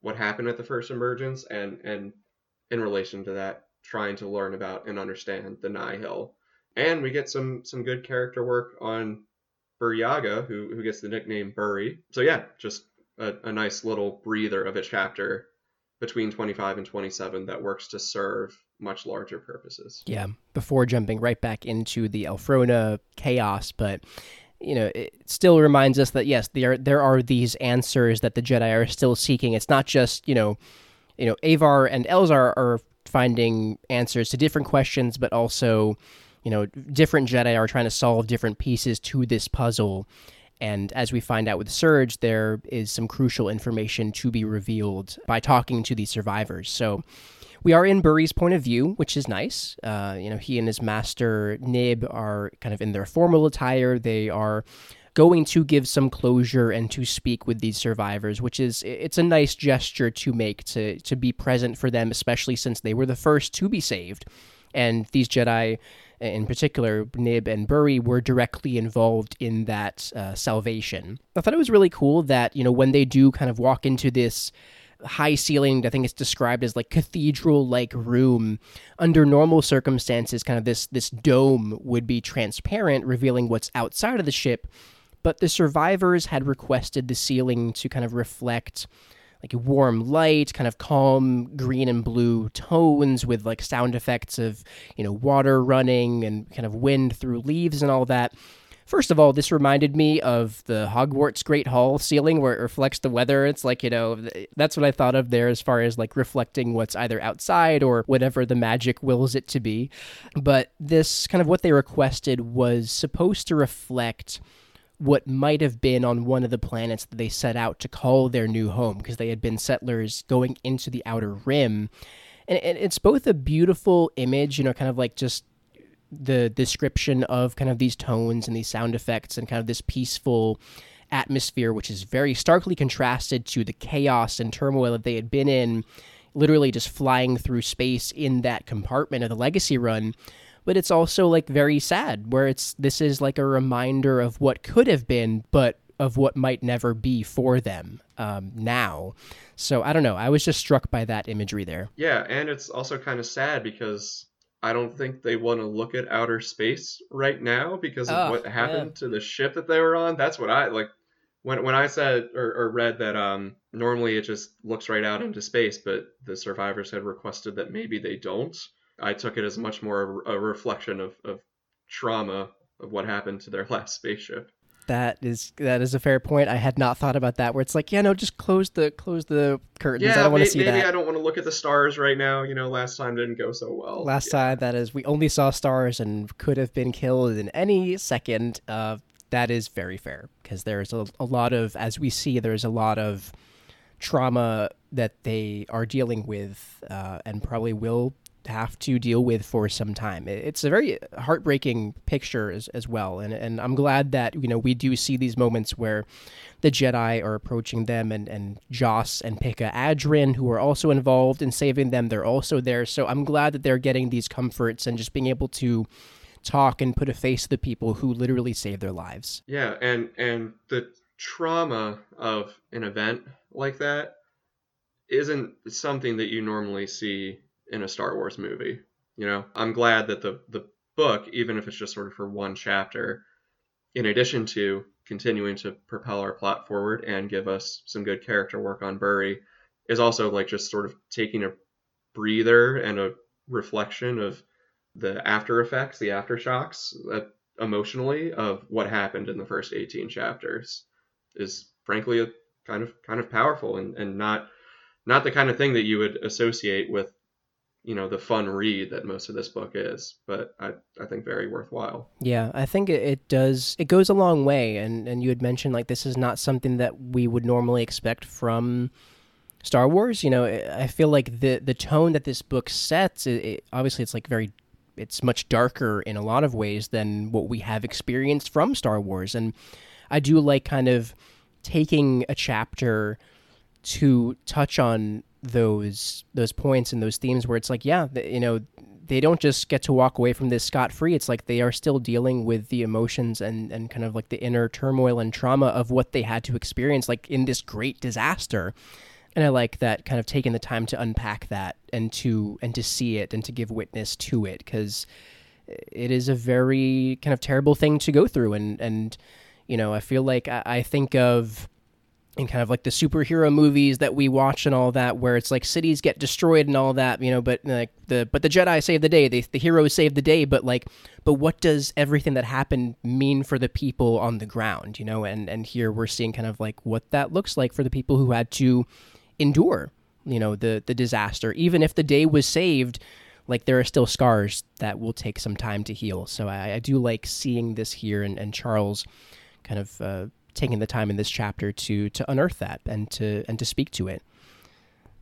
what happened at the first emergence and and in relation to that trying to learn about and understand the nihil and we get some some good character work on Burryaga, who who gets the nickname Burry. So yeah, just a, a nice little breather of a chapter between 25 and 27 that works to serve much larger purposes. Yeah, before jumping right back into the Elphrona chaos, but you know, it still reminds us that yes, there there are these answers that the Jedi are still seeking. It's not just you know, you know, Avar and Elzar are finding answers to different questions, but also you know, different Jedi are trying to solve different pieces to this puzzle. And as we find out with Surge, there is some crucial information to be revealed by talking to these survivors. So we are in Burry's point of view, which is nice. Uh, you know, he and his master Nib are kind of in their formal attire. They are going to give some closure and to speak with these survivors, which is it's a nice gesture to make to to be present for them, especially since they were the first to be saved, and these Jedi. In particular, Nib and Burry were directly involved in that uh, salvation. I thought it was really cool that, you know, when they do kind of walk into this high ceilinged, I think it's described as like cathedral like room. Under normal circumstances, kind of this this dome would be transparent, revealing what's outside of the ship but the survivors had requested the ceiling to kind of reflect like warm light, kind of calm green and blue tones with like sound effects of, you know, water running and kind of wind through leaves and all that. First of all, this reminded me of the Hogwarts Great Hall ceiling where it reflects the weather. It's like, you know, that's what I thought of there as far as like reflecting what's either outside or whatever the magic wills it to be. But this kind of what they requested was supposed to reflect what might have been on one of the planets that they set out to call their new home because they had been settlers going into the outer rim. And it's both a beautiful image, you know, kind of like just the description of kind of these tones and these sound effects and kind of this peaceful atmosphere, which is very starkly contrasted to the chaos and turmoil that they had been in, literally just flying through space in that compartment of the Legacy run. But it's also like very sad where it's this is like a reminder of what could have been but of what might never be for them um, now. So i don't know. I was just struck by that imagery there. Yeah and it's also kind of sad because i don't think they want to look at outer space right now because of oh, what happened yeah. to the ship that they were on that's what i like when, when i said or, or read that um, normally it just looks right out into space but the survivors had requested that maybe they don't I took it as much more a, a reflection of, of trauma of what happened to their last spaceship. That is that is a fair point. I had not thought about that. Where it's like, yeah, no, just close the close the curtains. Yeah, I don't want to see maybe that. I don't want to look at the stars right now. You know, last time didn't go so well. Last yeah. time, that is, we only saw stars and could have been killed in any second. Uh, that is very fair because there's a, a lot of, as we see, there's a lot of trauma that they are dealing with uh, and probably will have to deal with for some time. It's a very heartbreaking picture as, as well, and and I'm glad that you know we do see these moments where the Jedi are approaching them, and and Joss and Pikka Adren, who are also involved in saving them, they're also there. So I'm glad that they're getting these comforts and just being able to talk and put a face to the people who literally save their lives. Yeah, and and the trauma of an event like that isn't something that you normally see in a Star Wars movie. You know, I'm glad that the the book, even if it's just sort of for one chapter, in addition to continuing to propel our plot forward and give us some good character work on Burry, is also like just sort of taking a breather and a reflection of the after effects, the aftershocks, uh, emotionally of what happened in the first 18 chapters is frankly a kind of kind of powerful and, and not not the kind of thing that you would associate with you know the fun read that most of this book is but i i think very worthwhile. Yeah i think it, does it goes a long way and and you had mentioned like this is not something that we would normally expect from star wars you know i feel like the the tone that this book sets it, it, obviously it's like very it's much darker in a lot of ways than what we have experienced from star wars and i do like kind of taking a chapter to touch on those those points and those themes where it's like yeah you know they don't just get to walk away from this scot free it's like they are still dealing with the emotions and and kind of like the inner turmoil and trauma of what they had to experience like in this great disaster. And I like that kind of taking the time to unpack that and to and to see it and to give witness to it because it is a very kind of terrible thing to go through. And and you know I feel like I, I think of in kind of like the superhero movies that we watch and all that where it's like cities get destroyed and all that you know but like the but the jedi save the day they, the heroes save the day but like but what does everything that happened mean for the people on the ground you know and and here we're seeing kind of like what that looks like for the people who had to endure you know the the disaster even if the day was saved like there are still scars that will take some time to heal. So I, I do like seeing this here and, and Charles kind of uh, taking the time in this chapter to to unearth that and to and to speak to it.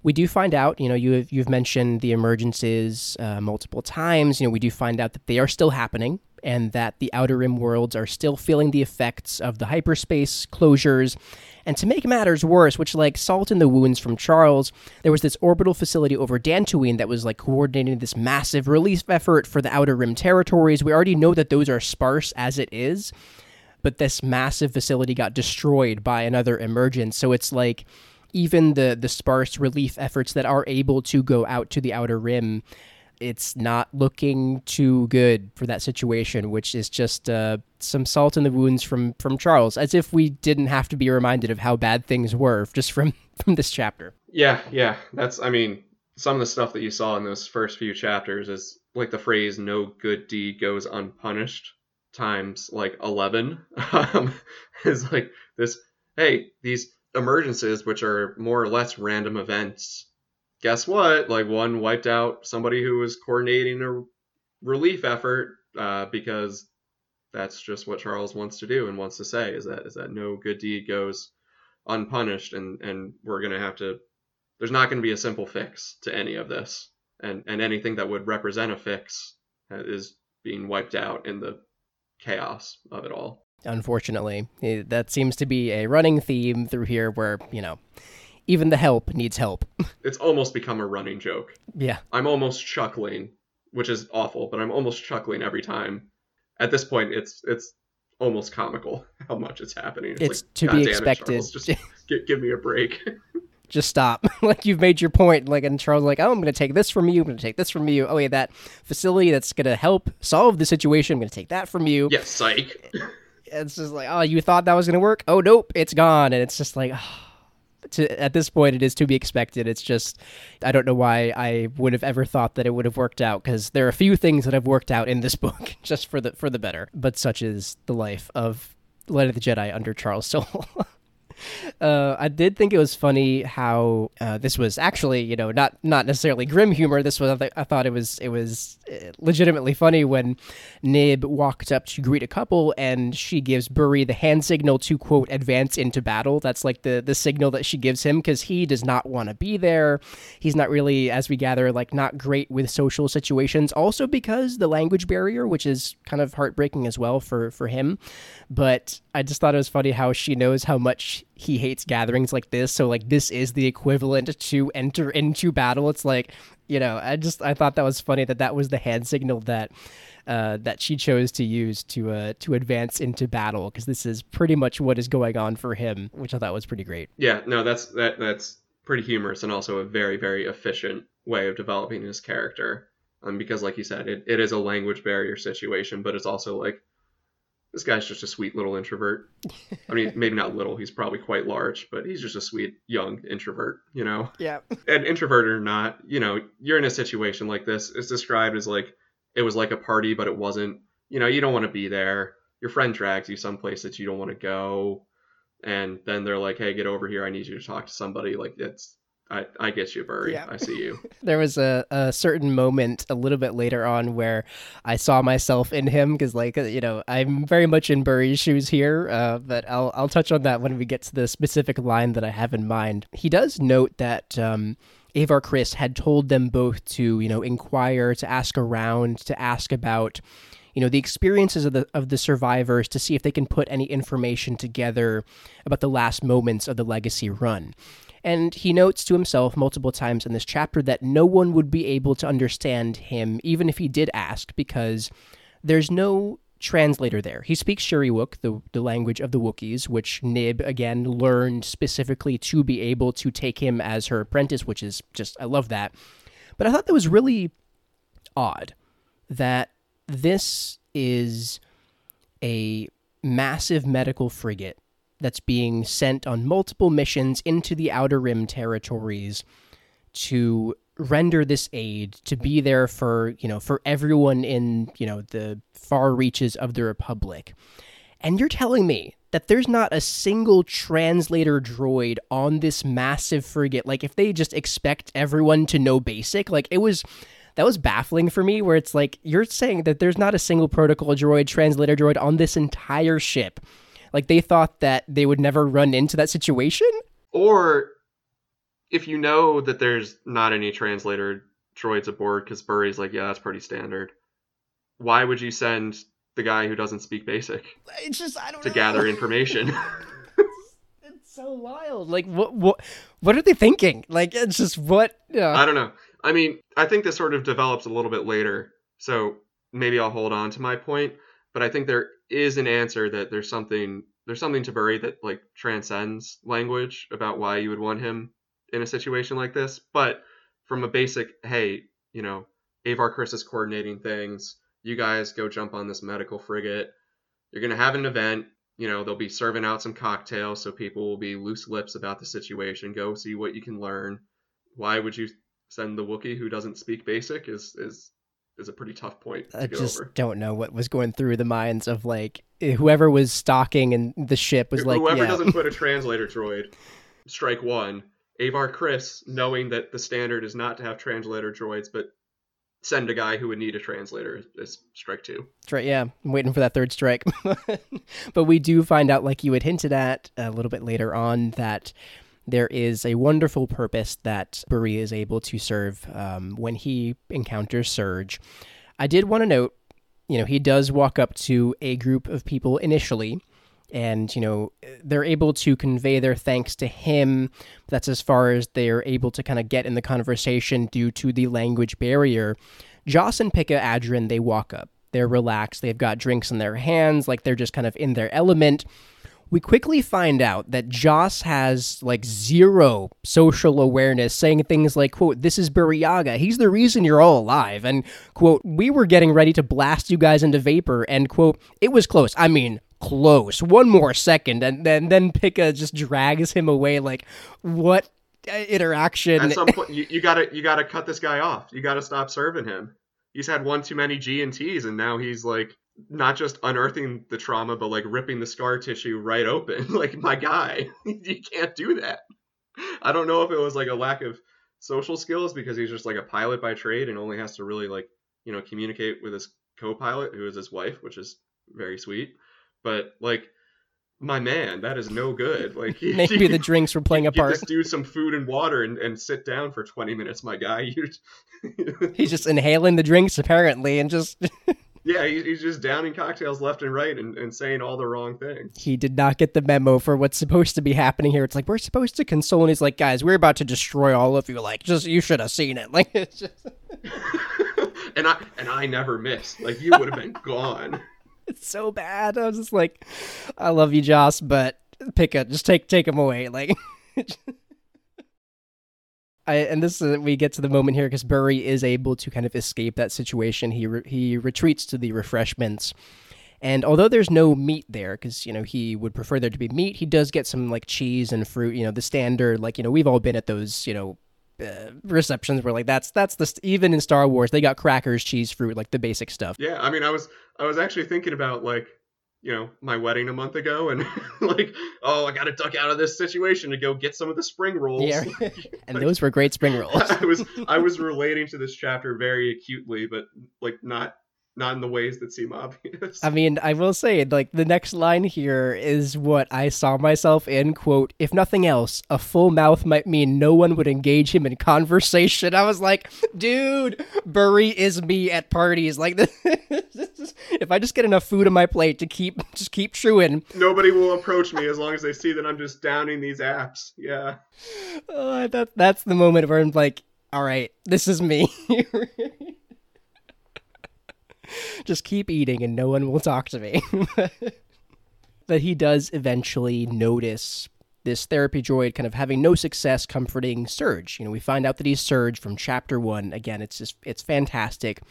We do find out, you know, you have, you've mentioned the emergences uh, multiple times. You know, we do find out that they are still happening and that the Outer Rim worlds are still feeling the effects of the hyperspace closures. And to make matters worse, which like salt in the wounds from Charles, there was this orbital facility over Dantooine that was like coordinating this massive relief effort for the Outer Rim territories. We already know that those are sparse as it is, but this massive facility got destroyed by another emergence. So it's like even the the sparse relief efforts that are able to go out to the outer rim it's not looking too good for that situation, which is just uh, some salt in the wounds from from Charles, as if we didn't have to be reminded of how bad things were just from from this chapter. Yeah, yeah, that's. I mean, some of the stuff that you saw in those first few chapters is like the phrase "no good deed goes unpunished" times like eleven. Um, is like this. Hey, these emergencies, which are more or less random events, guess what? Like one wiped out somebody who was coordinating a relief effort uh, because that's just what Charles wants to do and wants to say is that is that no good deed goes unpunished and and we're gonna have to there's not going to be a simple fix to any of this and and anything that would represent a fix is being wiped out in the chaos of it all unfortunately. Eh, that seems to be a running theme through here where, you know, even the help needs help. it's almost become a running joke. Yeah. I'm almost chuckling, which is awful, but I'm almost chuckling every time. At this point, it's it's almost comical how much it's happening. It's, it's like, to be expected. It, just give, give me a break. just stop. like you've made your point. Like and Charles, like, oh, I'm going to take this from you. I'm going to take this from you. Oh, yeah, that facility that's going to help solve the situation. I'm going to take that from you. Yeah, psych it's just like, oh, you thought that was gonna work? Oh, nope, it's gone. And it's just like, oh, to, at this point, it is to be expected. It's just, I don't know why I would have ever thought that it would have worked out because there are a few things that have worked out in this book just for the for the better. But such is the life of Light of the Jedi under Charles Soule. Uh, I did think it was funny how uh, this was actually, you know, not not necessarily grim humor. This was I thought it was it was uh, legitimately funny when Nib walked up to greet a couple and she gives Burry the hand signal to quote advance into battle. That's like the the signal that she gives him because he does not want to be there. He's not really, as we gather, like not great with social situations. Also because the language barrier, which is kind of heartbreaking as well for for him. But I just thought it was funny how she knows how much he hates gatherings like this. So like this is the equivalent to enter into battle. It's like you know I just I thought that was funny that that was the hand signal that. Uh, that she chose to use to uh, to advance into battle because this is pretty much what is going on for him, which I thought was pretty great. Yeah, no, that's that that's pretty humorous and also a very very efficient way of developing his character. Um, because like you said, it, it is a language barrier situation, but it's also like this guy's just a sweet little introvert. I mean, maybe not little, he's probably quite large, but he's just a sweet young introvert, you know? Yeah. And introvert or not, you know, you're in a situation like this. It's described as like it was like a party, but it wasn't. You know, you don't want to be there. Your friend drags you someplace that you don't want to go. And then they're like, hey, get over here. I need you to talk to somebody. Like, it's I, I get you, Burry. Yeah. I see you. there was a, a certain moment a little bit later on where I saw myself in him because, like, you know, I'm very much in Burry's shoes here, uh, but I'll, I'll touch on that when we get to the specific line that I have in mind. He does note that um, Avar Kriss had told them both to, you know, inquire, to ask around, to ask about you know the experiences of the of the survivors to see if they can put any information together about the last moments of the legacy run and he notes to himself multiple times in this chapter that no one would be able to understand him, even if he did ask, because there's no translator there. He speaks Shyriiwook, the, the language of the Wookiees, which Nib, again, learned specifically to be able to take him as her apprentice, which is just, I love that. But I thought that was really odd that this is a massive medical frigate that's being sent on multiple missions into the Outer Rim territories to render this aid to be there for you know for everyone in you know the far reaches of the republic and you're telling me that there's not a single translator droid on this massive frigate like if they just expect everyone to know basic like it was that was baffling for me. Where it's like you're saying that there's not a single protocol droid, translator droid on this entire ship. Like they thought that they would never run into that situation. Or if you know that there's not any translator droids aboard, because Burry's like, yeah, that's pretty standard. Why would you send the guy who doesn't speak basic It's just I don't to know. gather information? It's so wild. Like what what what are they thinking? Like it's just what yeah. I don't know. I mean, I think this sort of develops a little bit later, so maybe I'll hold on to my point. But I think there is an answer that there's something there's something to Burry that like transcends language about why you would want him in a situation like this. But from a basic, hey, you know, Avar Kriss is coordinating things. You guys go jump on this medical frigate. You're gonna have an event. You know, they'll be serving out some cocktails, so people will be loose lips about the situation. Go see what you can learn. Why would you send the Wookiee who doesn't speak basic? Is is is a pretty tough point to I just over. don't know what was going through the minds of like whoever was stalking and the ship was like Whoever yeah. doesn't put a translator droid, strike one. Avar Kriss, knowing that the standard is not to have translator droids, but send a guy who would need a translator is, strike two. Right, yeah, I'm waiting for that third strike. but we do find out, like you had hinted at a little bit later on, that there is a wonderful purpose that Burry is able to serve um, when he encounters Surge. I did want to note, you know, he does walk up to a group of people initially, and you know they're able to convey their thanks to him. That's as far as they're able to kind of get in the conversation due to the language barrier. Joss and Pikka Adren, they walk up. They're relaxed. They've got drinks in their hands, like they're just kind of in their element. We quickly find out that Joss has like zero social awareness, saying things like, quote, this is Burryaga. He's the reason you're all alive. And, quote, we were getting ready to blast you guys into vapor. And, quote, it was close. I mean, close. One more second. And then, then Pikka just drags him away. Like, what interaction? At some point, you, you gotta you gotta cut this guy off. You gotta stop serving him. He's had one too many G and Ts, and now he's like not just unearthing the trauma, but like ripping the scar tissue right open. like my guy, you can't do that. I don't know if it was like a lack of social skills because he's just like a pilot by trade and only has to really like you know communicate with his co-pilot who is his wife, which is very sweet. But like my man, that is no good. Like Maybe the drinks were playing a part. Just do some food and water and, and sit down for 20 minutes, my guy. You He's just inhaling the drinks, apparently, and just. Yeah, he, he's just downing cocktails left and right and, and saying all the wrong things. he did not get the memo for what's supposed to be happening here. It's like we're supposed to console, and he's like, "Guys, we're about to destroy all of you. Like, just you should have seen it. Like, it's just, and I and I never missed. Like you would have been gone. it's so bad." I was just like, "I love you, Joss, but Pikka. Just take take him away." Like, I and this is we get to the moment here because Burry is able to kind of escape that situation. He re- he retreats to the refreshments. And although there's no meat there, because you know he would prefer there to be meat, he does get some like cheese and fruit. You know the standard, like you know we've all been at those you know uh, receptions where like that's that's the st- even in Star Wars they got crackers, cheese, fruit, like the basic stuff. Yeah, I mean, I was I was actually thinking about like you know my wedding a month ago and like oh I got to duck out of this situation to go get some of the spring rolls. Yeah, and those were great spring rolls. I was I was relating to this chapter very acutely, but like not not in the ways that seem obvious. I mean, I will say, like, the next line here is what I saw myself in. Quote, if nothing else, a full mouth might mean no one would engage him in conversation. I was like, dude, Burry is me at parties. Like, if I just get enough food on my plate to keep, just keep chewing. Nobody will approach me as long as they see that I'm just downing these apps. Yeah. Uh, that, that's the moment where I'm like, all right, this is me. just keep eating and no one will talk to me. but he does eventually notice this therapy droid kind of having no success comforting Surge. You know, we find out that he's Surge from chapter one. Again, it's just it's fantastic.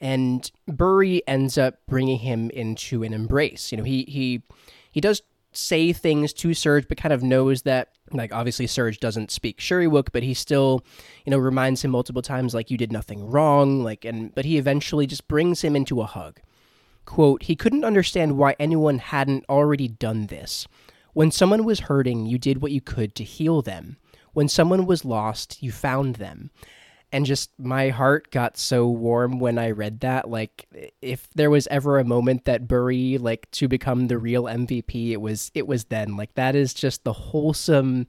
And Burry ends up bringing him into an embrace. You know, he he he does say things to Surge, but kind of knows that, like, obviously Serge doesn't speak Shyriiwook, but he still, you know, reminds him multiple times, like, you did nothing wrong, like, and, but he eventually just brings him into a hug. Quote, he couldn't understand why anyone hadn't already done this. When someone was hurting, you did what you could to heal them. When someone was lost, you found them. And just my heart got so warm when I read that. Like, if there was ever a moment that Burry like to become the real MVP, it was it was then. Like that is just the wholesome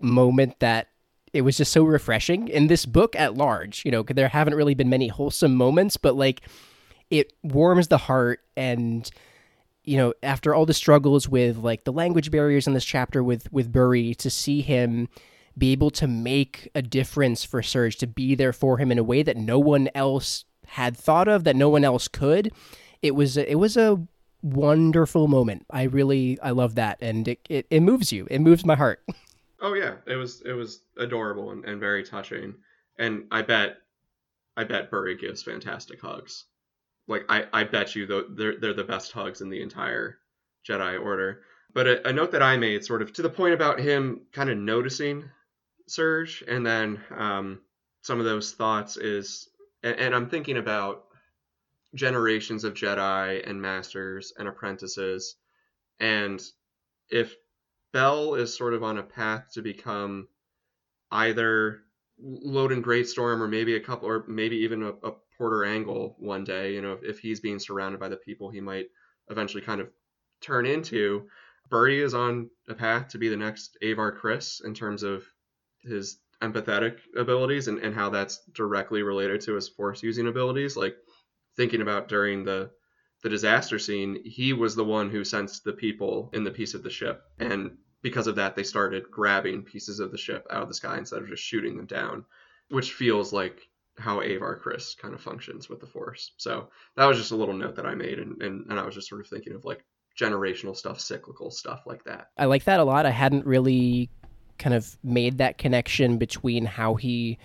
moment that it was just so refreshing in this book at large. You know, there haven't really been many wholesome moments, but like it warms the heart and you know after all the struggles with like the language barriers in this chapter with with Burry to see him be able to make a difference for Serge to be there for him in a way that no one else had thought of that no one else could. It was it was a wonderful moment. I really i love that. And it, it, it moves you. It moves my heart. Oh yeah. It was it was adorable and, and very touching. And i bet i bet Burry gives fantastic hugs. Like I, I bet you though they're they're the best hugs in the entire Jedi Order. But a, a note that I made, sort of to the point about him kind of noticing Serge, and then um, some of those thoughts is, and, and I'm thinking about generations of Jedi and masters and apprentices, and if Bell is sort of on a path to become either Loden Greatstorm or maybe a couple or maybe even a, a Porter Engle one day, you know, if, if he's being surrounded by the people he might eventually kind of turn into, Burry is on a path to be the next Avar Kriss in terms of his empathetic abilities and, and how that's directly related to his force using abilities. Like thinking about during the the disaster scene, he was the one who sensed the people in the piece of the ship. And because of that, they started grabbing pieces of the ship out of the sky instead of just shooting them down, which feels like how Avar Kriss kind of functions with the Force. So that was just a little note that I made, and, and, and I was just sort of thinking of like generational stuff, cyclical stuff like that. I like that a lot. I hadn't really kind of made that connection between how he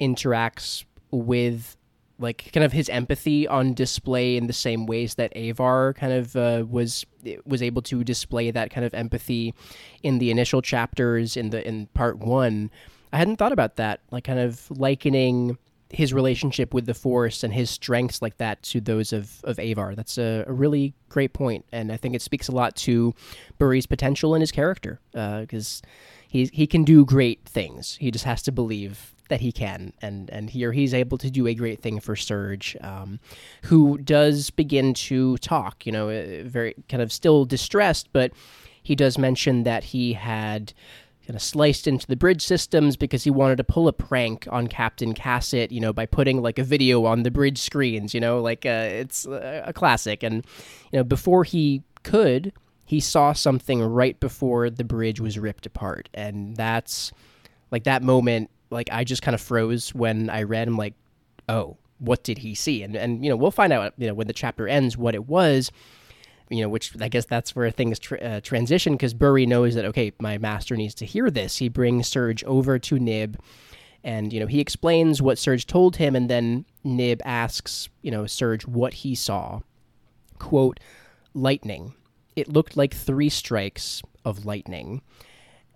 interacts with like kind of his empathy on display in the same ways that Avar kind of uh, was was able to display that kind of empathy in the initial chapters in the in part 1. I hadn't thought about that, like kind of likening his relationship with the Force and his strengths like that to those of, of Avar. That's a, a really great point, and I think it speaks a lot to Burry's potential in his character because uh, he he can do great things. He just has to believe that he can, and and here he's able to do a great thing for Serge, um, who does begin to talk. You know, uh, very kind of still distressed, but he does mention that he had kind of sliced into the bridge systems because he wanted to pull a prank on Captain Casset, you know, by putting like a video on the bridge screens, you know, like uh, it's a classic. And, you know, before he could, he saw something right before the bridge was ripped apart. And that's like that moment, like I just kind of froze when I read, I'm like, oh, what did he see? And, and, you know, we'll find out, you know, when the chapter ends what it was you know, which I guess that's where things tra- uh, transition because Burry knows that okay, my master needs to hear this. He brings Serge over to Nib, and you know he explains what Serge told him, and then Nib asks you know Serge what he saw. Quote, lightning. It looked like three strikes of lightning.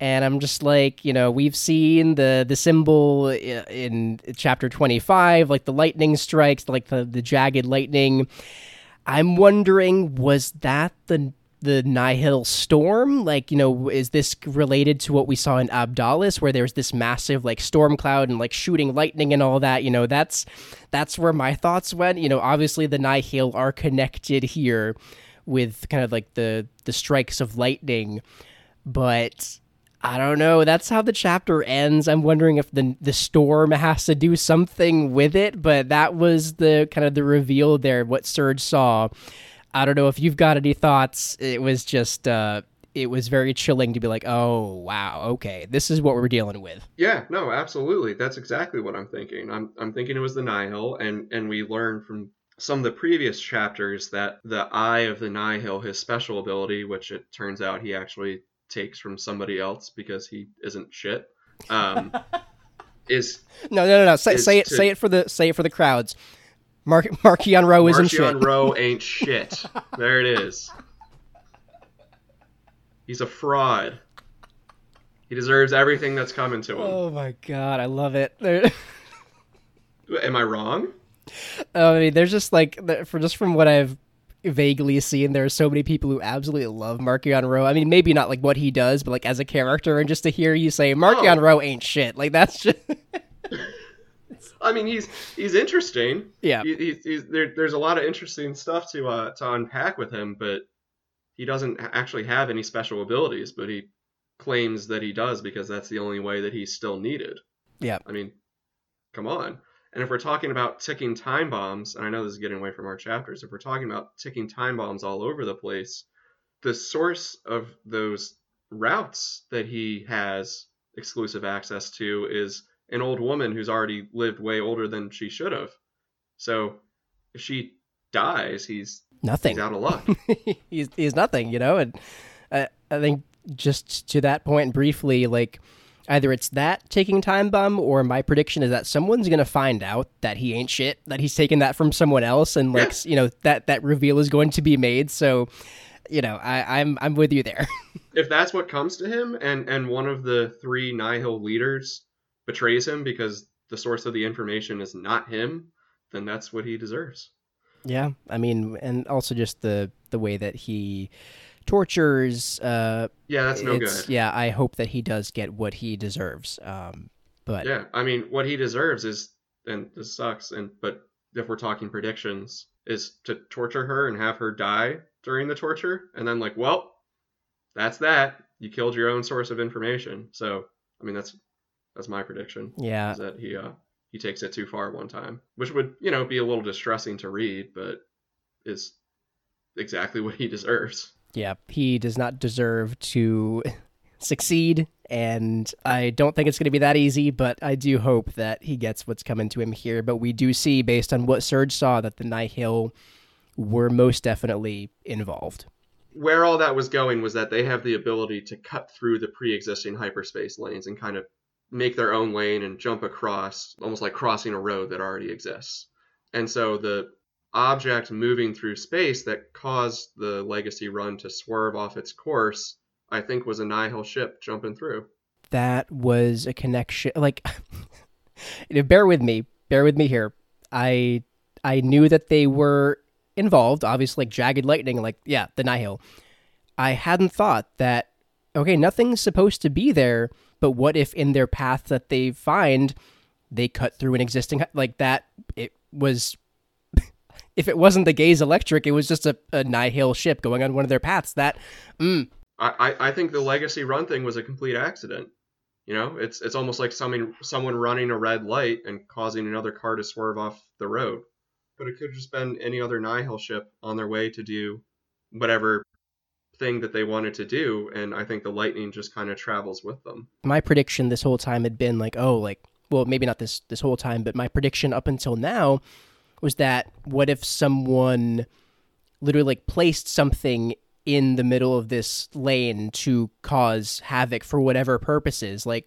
And I'm just like, you know, we've seen the the symbol uh, in chapter 25, like the lightning strikes, like the, the jagged lightning I'm wondering, was that the the Nihil storm? Like, you know, is this related to what we saw in Abdalis, where there's this massive like storm cloud and like shooting lightning and all that? You know, that's that's where my thoughts went. You know, obviously the Nihil are connected here with kind of like the the strikes of lightning, but I don't know. That's how the chapter ends. I'm wondering if the the storm has to do something with it, but that was the kind of the reveal there. What Serge saw. I don't know if you've got any thoughts. It was just uh, it was very chilling to be like, oh wow, okay, this is what we're dealing with. Yeah, no, absolutely. That's exactly what I'm thinking. I'm I'm thinking it was the Nihil, and and we learned from some of the previous chapters that the eye of the Nihil, his special ability, which it turns out he actually takes from somebody else because he isn't shit. Um, is no, no, no, no. Say, say it. To, say it for the. Say it for the crowds. Mark Marchion Ro isn't shit. Marchion Ro ain't shit. there it is. He's a fraud. He deserves everything that's coming to him. Oh my god, I love it. Am I wrong? I mean, there's just like for just from what I've vaguely seen there are so many people who absolutely love Marchion Ro. I mean, maybe not like what he does, but like as a character, and just to hear you say Marchion oh. Ro ain't shit, like that's just I mean, he's he's interesting. Yeah. He, he's, he's, there, there's a lot of interesting stuff to uh, to unpack with him, but he doesn't actually have any special abilities. But he claims that he does because that's the only way that he's still needed. Yeah. I mean, come on. And if we're talking about ticking time bombs, and I know this is getting away from our chapters, if we're talking about ticking time bombs all over the place, the source of those routes that he has exclusive access to is an old woman who's already lived way older than she should have. So if she dies, he's nothing. He's out of luck. he's he's nothing, you know. And I, I think just to that point briefly, like either it's that taking time bomb or my prediction is that someone's gonna find out that he ain't shit, that he's taken that from someone else, and like Yeah. you know that that reveal is going to be made. So, you know, I, I'm I'm with you there. if that's what comes to him, and and one of the three Nihil leaders betrays him because the source of the information is not him, then that's what he deserves. yeah, I mean, and also just the the way that he tortures. Uh, Yeah, that's no good. Yeah, I hope that he does get what he deserves. Um, but Yeah, I mean, what he deserves is, and this sucks, and but if we're talking predictions, is to torture her and have her die during the torture, and then like, well, that's that. You killed your own source of information. So, I mean, that's that's my prediction. yeah, Is that he uh he takes it too far one time, which would you know be a little distressing to read, but is exactly what he deserves. Yeah, he does not deserve to succeed, and I don't think it's going to be that easy, but I do hope that he gets what's coming to him here. But we do see, based on what Surge saw, that the Nihil were most definitely involved. where all that was going was that they have the ability to cut through the pre-existing hyperspace lanes and kind of make their own lane and jump across almost like crossing a road that already exists and so the object moving through space that caused the legacy run to swerve off its course i think was a nihil ship jumping through That was a connection. Like, bear with me, bear with me here. I I knew that they were involved. Obviously, like jagged lightning, like yeah, the Nihil. I hadn't thought that. Okay, nothing's supposed to be there, but what if in their path that they find, they cut through an existing like that? It was. If it wasn't the Gaze Electric, it was just a, a Nihil ship going on one of their paths. That, mm, I, I, think the legacy run thing was a complete accident. You know it's it's almost like someone someone running a red light and causing another car to swerve off the road. But it could have just been any other nihil ship on their way to do whatever thing that they wanted to do and i think the lightning just kind of travels with them. My prediction this whole time had been like, oh, like, well, maybe not this this whole time, but my prediction up until now was that what if someone literally like placed something in the middle of this lane to cause havoc for whatever purposes, like,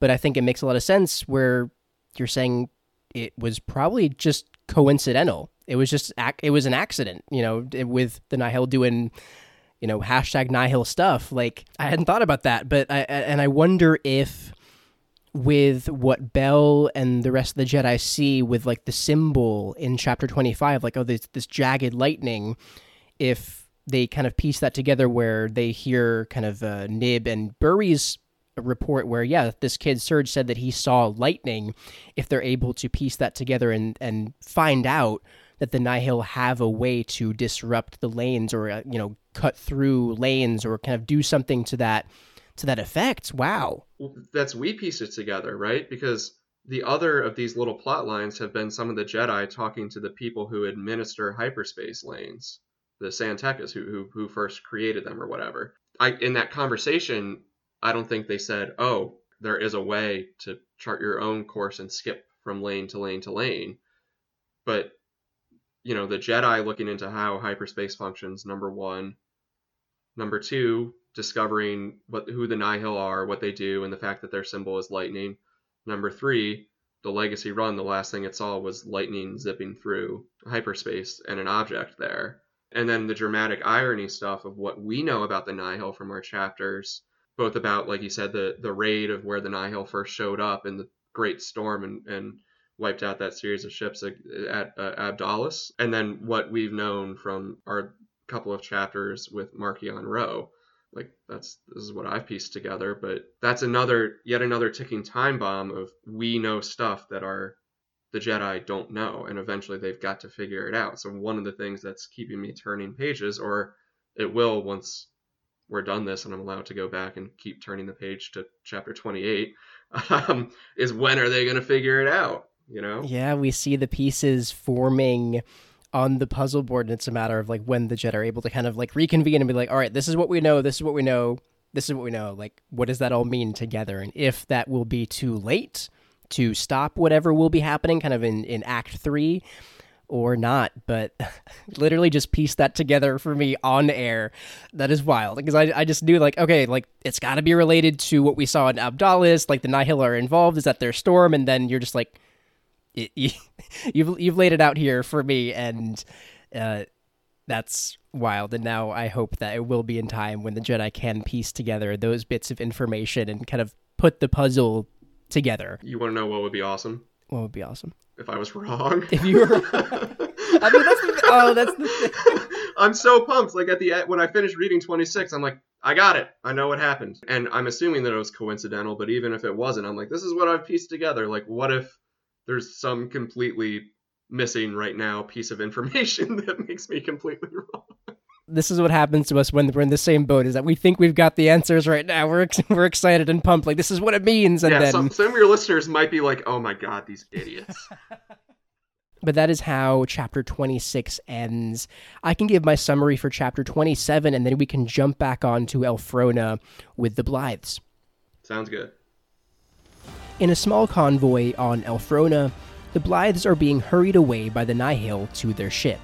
but I think it makes a lot of sense where you're saying it was probably just coincidental. It was just it was an accident, you know, it- with the Nihil doing you know hashtag nihil stuff like i hadn't thought about that but I- and i wonder if with what bell and the rest of the jedi see with like the symbol in chapter 25 like oh this this jagged lightning if they kind of piece that together where they hear kind of uh, nib and burry's report where yeah this kid surge said that he saw lightning if they're able to piece that together and and find out that the nihil have a way to disrupt the lanes or uh, you know cut through lanes or kind of do something to that to that effect. Wow. That's we piece it together right? Because the other of these little plot lines have been some of the jedi talking to the people who administer hyperspace lanes the San Tekkas who, who who first created them or whatever. I in that conversation i don't think they said oh there is a way to chart your own course and skip from lane to lane to lane. But you know the jedi looking into how hyperspace functions number one. Number two discovering what who the nihil are what they do and the fact that their symbol is lightning number three the legacy run the last thing it saw was lightning zipping through hyperspace and an object there and then the dramatic irony stuff of what we know about the nihil from our chapters both about like you said the the raid of where the nihil first showed up in the great storm and and wiped out that series of ships at, uh, Abdalis, and then what we've known from our couple of chapters with Marchion Ro. Like that's this is what I've pieced together, but that's another yet another ticking time bomb of we know stuff that our the Jedi don't know, and eventually they've got to figure it out. So one of the things that's keeping me turning pages, or it will once we're done this and I'm allowed to go back and keep turning the page to chapter 28, um, is when are they going to figure it out? You know? Yeah, we see the pieces forming on the puzzle board, and it's a matter of like when the Jedi are able to kind of like reconvene and be like, all right, this is what we know, this is what we know, this is what we know. Like, what does that all mean together? And if that will be too late to stop whatever will be happening kind of in, in Act 3 or not, but literally just piece that together for me on air. That is wild because I, I just knew like okay like it's got to be related to what we saw in Abdalis like the Nihil are involved is that their storm and then you're just like it, you, you've you've laid it out here for me and uh, that's wild and now I hope that it will be in time when the Jedi can piece together those bits of information and kind of put the puzzle together. You want to know what would be awesome? What would be awesome? If I was wrong. If you were, I mean, that's the, oh, that's the thing. I'm so pumped. Like at the when I finished reading 26, I'm like, I got it. I know what happened. And I'm assuming that it was coincidental, but even if it wasn't, I'm like, this is what I've pieced together. Like, what if there's some completely missing right now piece of information that makes me completely wrong? this is what happens to us when we're in the same boat is that we think we've got the answers right now. We're, we're excited and pumped like this is what it means and yeah, then some, some of your listeners might be like oh my god these idiots. But that is how chapter 26 ends. I can give my summary for chapter 27 and then we can jump back on to Elphrona with the blythes. Sounds good in a small convoy on Elphrona, the blythes are being hurried away by the nihil to their ship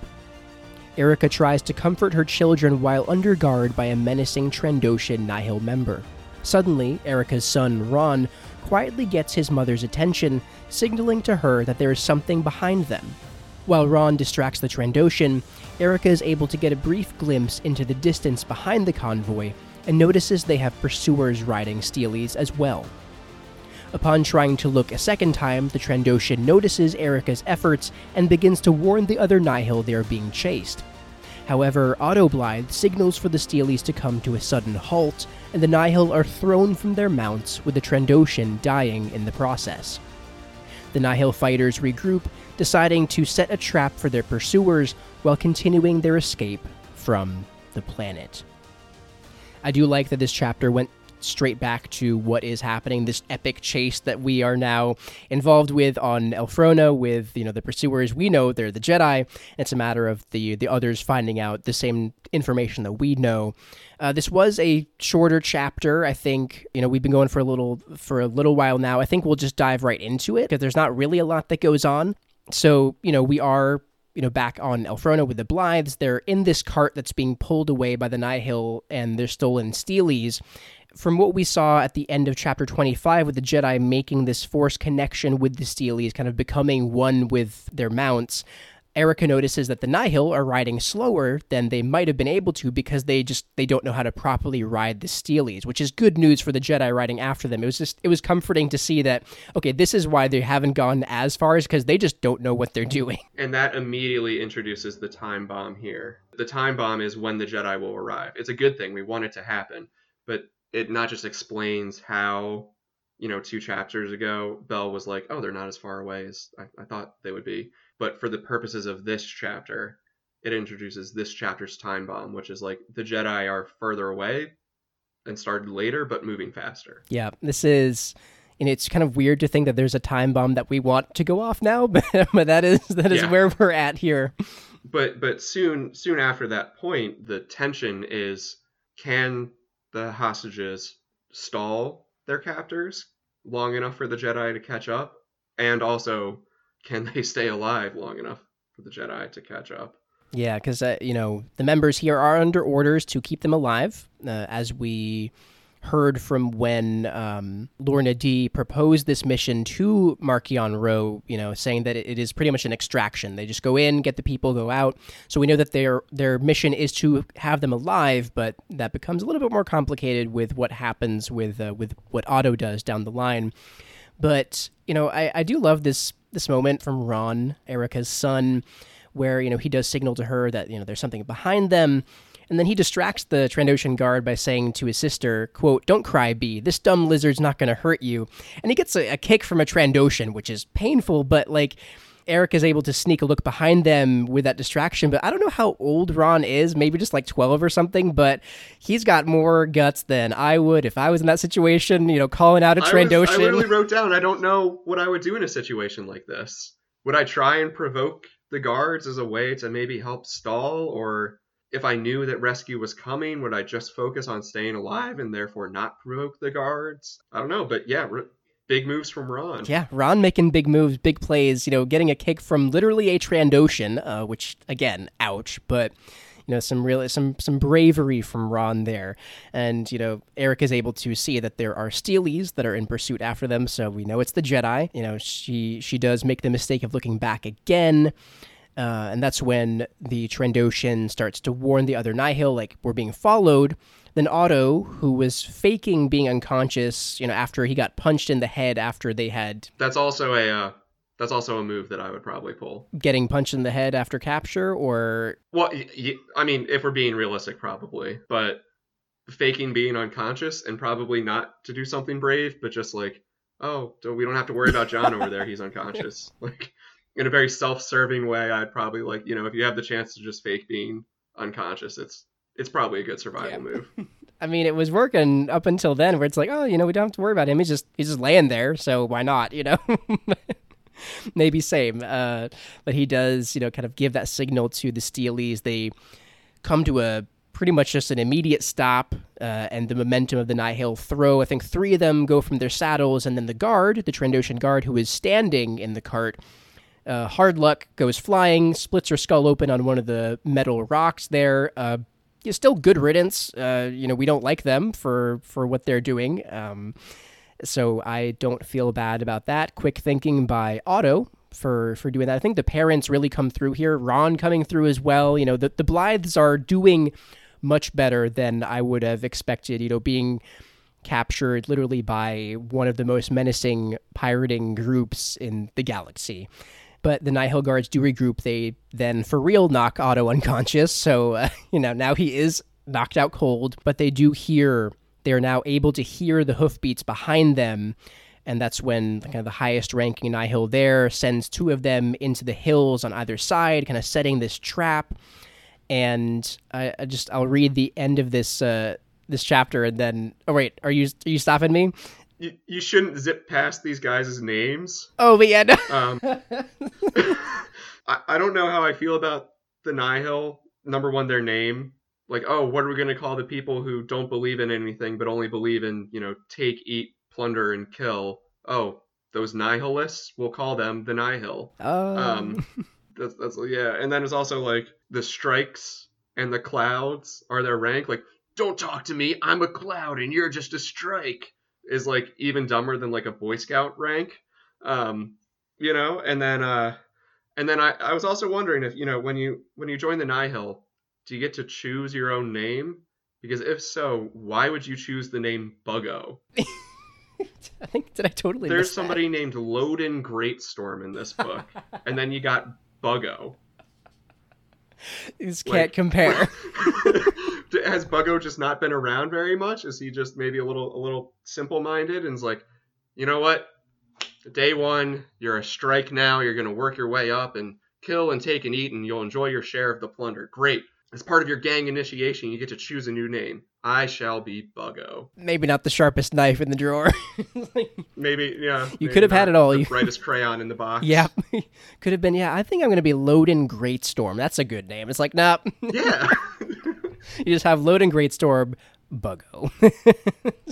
Erica tries to comfort her children while under guard by a menacing Trandoshan Nihil member. Suddenly, Erica's son, Ron, quietly gets his mother's attention, signaling to her that there is something behind them. While Ron distracts the Trandoshan, Erica is able to get a brief glimpse into the distance behind the convoy and notices they have pursuers riding steelies as well. Upon trying to look a second time, the Trandoshan notices Erica's efforts and begins to warn the other Nihil they are being chased. However, Otto Blythe signals for the Steelies to come to a sudden halt, and the Nihil are thrown from their mounts, with the Trandoshan dying in the process. The Nihil fighters regroup, deciding to set a trap for their pursuers while continuing their escape from the planet. I do like that this chapter went straight back to what is happening. This epic chase that we are now involved with on Elphrona with you know the pursuers. We know they're the Jedi. It's a matter of the the others finding out the same information that we know. Uh, this was a shorter chapter I think. You know we've been going for a little for a little while now. I think we'll just dive right into it because there's not really a lot that goes on. So you know we are you know, back on Elphrona with the Blythes. They're in this cart that's being pulled away by the Nihil, and they're stolen Steelies from what we saw at the end of chapter 25 with the Jedi making this force connection with the Steelies, kind of becoming one with their mounts, Erica notices that the Nihil are riding slower than they might have been able to because they just they don't know how to properly ride the Steelies, which is good news for the Jedi riding after them. It was just it was comforting to see that okay, this is why they haven't gone as far as because they just don't know what they're doing. And that immediately introduces the time bomb here. The time bomb is when the Jedi will arrive. It's a good thing. We want it to happen, but it not just explains how you know two chapters ago bell was like oh they're not as far away as I, I, thought they would be. But for the purposes of this chapter it introduces this chapter's time bomb which is like the jedi are further away and started later but moving faster. Yeah this is and it's kind of weird to think that there's a time bomb that we want to go off now but, but that is that is yeah. where we're at here. But but soon soon after that point the tension is can the hostages stall their captors long enough for the Jedi to catch up? And also, can they stay alive long enough for the Jedi to catch up? Yeah, because, uh, you know, the members here are under orders to keep them alive, uh, as we heard from when um, Lourna Dee proposed this mission to Marchion Ro, you know, saying that it is pretty much an extraction. They just go in, get the people, go out. So we know that their their mission is to have them alive, but that becomes a little bit more complicated with what happens with uh, with what Otto does down the line. But you know, I, I do love this this moment from Ron, Erica's son, where you know he does signal to her that you know there's something behind them And then he distracts the Trandoshan guard by saying to his sister, quote, Don't cry, B. This dumb lizard's not going to hurt you. And he gets a, a kick from a Trandoshan, which is painful, but like Eric is able to sneak a look behind them with that distraction. But I don't know how old Ron is, maybe just like 12 or something, but he's got more guts than I would if I was in that situation, you know, calling out a Trandoshan. I, was, I literally wrote down, I don't know what I would do in a situation like this. Would I try and provoke the guards as a way to maybe help stall? Or if I knew that rescue was coming, would I just focus on staying alive and therefore not provoke the guards? I don't know, but yeah, big moves from Ron. Yeah, Ron making big moves, big plays. You know, getting a kick from literally a Trandoshan, uh, which again, ouch. But you know, some really some some bravery from Ron there, and you know, Eric is able to see that there are Steelies that are in pursuit after them. So we know it's the Jedi. You know, she she does make the mistake of looking back again. Uh, and that's when the Trandoshan starts to warn the other Nihil, like, we're being followed. Then Otto, who was faking being unconscious, you know, after he got punched in the head after they had. That's also a. Uh, that's also a move that I would probably pull. Getting punched in the head after capture, or. Well, I mean, if we're being realistic, probably. But faking being unconscious and probably not to do something brave, but just like, oh, we don't have to worry about John over there. He's unconscious. Like, in a very self-serving way, I'd probably like, you know, if you have the chance to just fake being unconscious, it's it's probably a good survival yeah. move. I mean, it was working up until then, where it's like, oh, you know, we don't have to worry about him. He's just he's just laying there, so why not? You know, maybe same. Uh, but he does, you know, kind of give that signal to the Steelies. They come to a pretty much just an immediate stop, uh, and the momentum of the Nihil throw. I think three of them go from their saddles, and then the guard, the Trandoshan guard, who is standing in the cart. Uh, hard luck goes flying, splits her skull open on one of the metal rocks there. Uh, still good riddance. Uh, you know, we don't like them for for what they're doing. Um, so I don't feel bad about that. Quick thinking by Otto for for doing that. I think the parents really come through here. Ron coming through as well. You know, the the Blythes are doing much better than I would have expected. You know, being captured literally by one of the most menacing pirating groups in the galaxy. But the Nihil guards do regroup. They then, for real, knock Otto unconscious. So, uh, you know, now he is knocked out cold, but they do hear, they are now able to hear the hoofbeats behind them. And that's when kind of the highest ranking Nihil there sends two of them into the hills on either side, kind of setting this trap. And I, I just, I'll read the end of this, uh, this chapter and then, oh, wait, are you, are you stopping me? You, you shouldn't zip past these guys' names. Oh, but yeah. No. um, I, I don't know how I feel about the Nihil. Number one, their name. Like, oh, what are we going to call the people who don't believe in anything but only believe in, you know, take, eat, plunder, and kill? Oh, those nihilists. We'll call them the Nihil. Oh. um that's, that's yeah. And then it's also like the strikes and the clouds are their rank. Like, don't talk to me. I'm a cloud and you're just a strike is like even dumber than like a Boy Scout rank. Um, you know, and then uh and then I, I was also wondering if, you know, when you when you join the Nihil, do you get to choose your own name? Because if so, why would you choose the name Buggo? I think did I totally There's somebody named Loden Greatstorm in this book. and then you got Buggo. These can't compare. has Buggo just not been around very much? Is he just maybe a little a little simple minded and is like, you know what? Day one, you're a strike now. You're gonna work your way up and kill and take and eat, and you'll enjoy your share of the plunder. Great. As part of your gang initiation, you get to choose a new name. I shall be Buggo. Maybe not the sharpest knife in the drawer. maybe, yeah. You maybe could have had it all. The brightest crayon in the box. Yeah. could have been, yeah, I think I'm going to be Loden Greatstorm. That's a good name. It's like, nah. yeah. you just have Loden Greatstorm Buggo.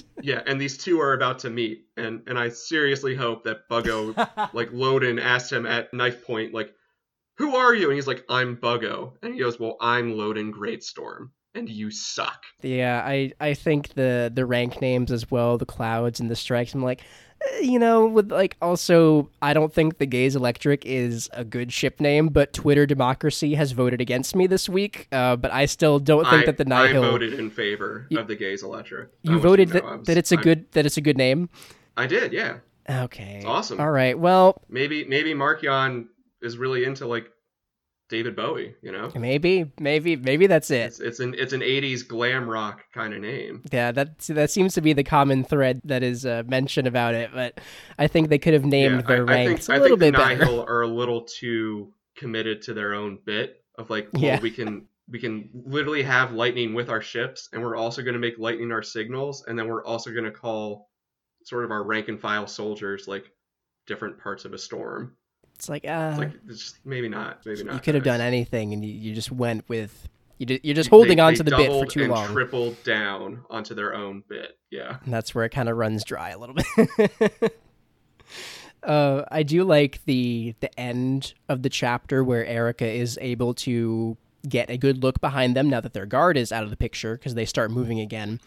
yeah, and these two are about to meet. And, and I seriously hope that Buggo, like, Loden asked him at knife point, like, who are you? And he's like, I'm Buggo. And he goes, well, I'm Loden Greatstorm and you suck. Yeah, I I think the the rank names as well, the clouds and the strikes. I'm like, you know, with like also, I don't think the Gaze Electric is a good ship name, but Twitter Democracy has voted against me this week. Uh, but I still don't think I, that the Nihil. I voted in favor you, of the Gaze Electric. You voted you know, that, was, that it's a I'm, good that it's a good name. I did, yeah. Okay. It's awesome. All right. Well, maybe maybe Marchion is really into like David Bowie, you know? Maybe, maybe, maybe that's it. It's, it's an it's an '80s glam rock kind of name. Yeah, that that seems to be the common thread that is uh, mentioned about it. But I think they could have named yeah, their I, ranks I think, a little I think bit the better. Are a little too committed to their own bit of like, well, Yeah. we can we can literally have lightning with our ships, and we're also going to make lightning our signals, and then we're also going to call sort of our rank and file soldiers like different parts of a storm. It's like, uh, It's like it's maybe not, maybe not. you could have done anything, and you, you just went with you. Did, you're just holding they- on they to the bit for too and long. Tripled down onto their own bit. Yeah. and that's where it kind of runs dry a little bit. uh, I do like the the end of the chapter where Erica is able to get a good look behind them now that their guard is out of the picture because they start moving again.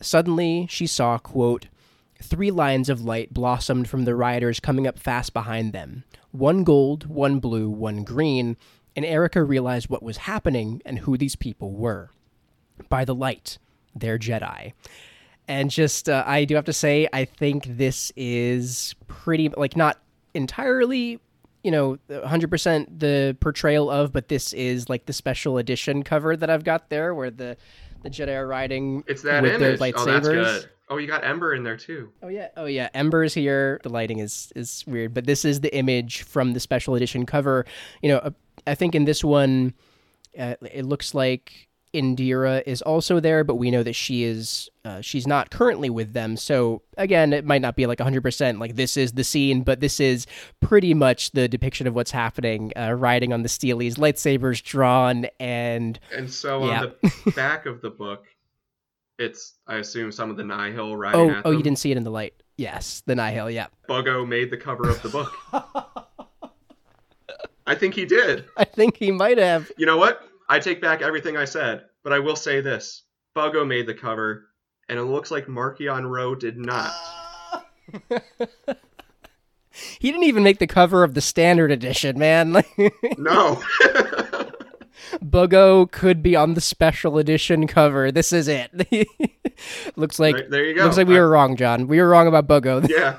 Suddenly, she saw quote. Three lines of light blossomed from the riders coming up fast behind them. One gold, one blue, one green, and Erica realized what was happening and who these people were. By the light, they're Jedi and just uh, I do have to say I think this is pretty like not entirely you know 100% the portrayal of but this is like the special edition cover that I've got there where the the Jedi are riding It's that with image. their lightsabers. Oh, that's good. Oh, you got Ember in there too. Oh yeah, oh yeah. Ember's here. The lighting is is weird, but this is the image from the special edition cover. You know, uh, I think in this one, uh, it looks like Indeera is also there, but we know that she is uh, she's not currently with them. So again, it might not be like 100% like this is the scene, but this is pretty much the depiction of what's happening. Uh, riding on the Steelies, lightsabers drawn, and And so Yeah. on the back of the book, it's I assume some of the Nihil riding oh oh, you didn't see it in the light. Yes, the Nihil. Yeah, Buggo made the cover of the book. I think he did. I think he might have. You know what? I take back everything I said, but I will say this: Buggo made the cover, and it looks like Marchion Ro did not. he didn't even make the cover of the standard edition, man. No. Buggo could be on the special edition cover. This is it. looks like Right, there you go. looks like we I- were wrong, John. We were wrong about Buggo. yeah.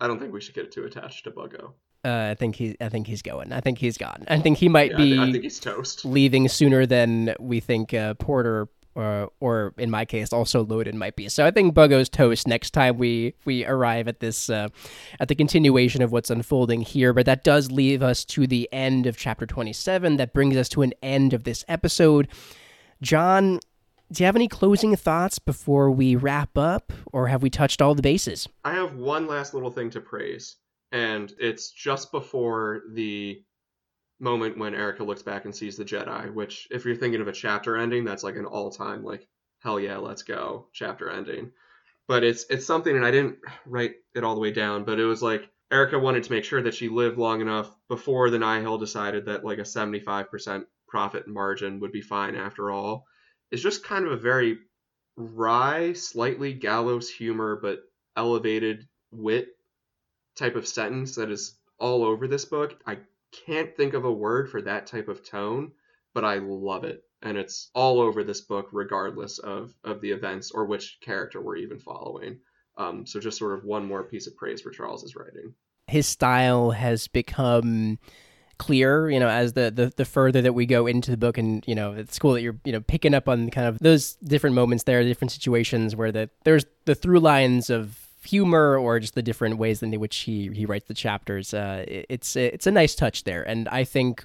I don't think we should get too attached to Buggo. Uh, I think he I think he's going. I think he's gone. I think he might Yeah, be I think he's toast. leaving sooner than we think uh, Porter uh, or in my case also Loden might be. So I think Buggo's toast next time we we arrive at this uh, at the continuation of what's unfolding here. But that does leave us to the end of chapter 27. That brings us to an end of this episode. John, do you have any closing thoughts before we wrap up, or have we touched all the bases? I have one last little thing to praise, and it's just before the moment when Erica looks back and sees the Jedi, which, if you're thinking of a chapter ending, that's like an all-time like hell yeah, let's go chapter ending. But it's it's something, and I didn't write it all the way down, but it was like Erica wanted to make sure that she lived long enough before the Nihil decided that like a 75% profit margin would be fine after all. It's just kind of a very wry, slightly gallows humor, but elevated wit type of sentence that is all over this book. I can't think of a word for that type of tone, but I love it. And it's all over this book, regardless of, of the events or which character we're even following. Um, so just sort of one more piece of praise for Charles's writing. his style has become clear you know as the, the the further that we go into the book and you know it's cool that you're you know picking up on kind of those different moments there different situations where the there's the through lines of humor or just the different ways in which he he writes the chapters uh it's it's a nice touch there. And i think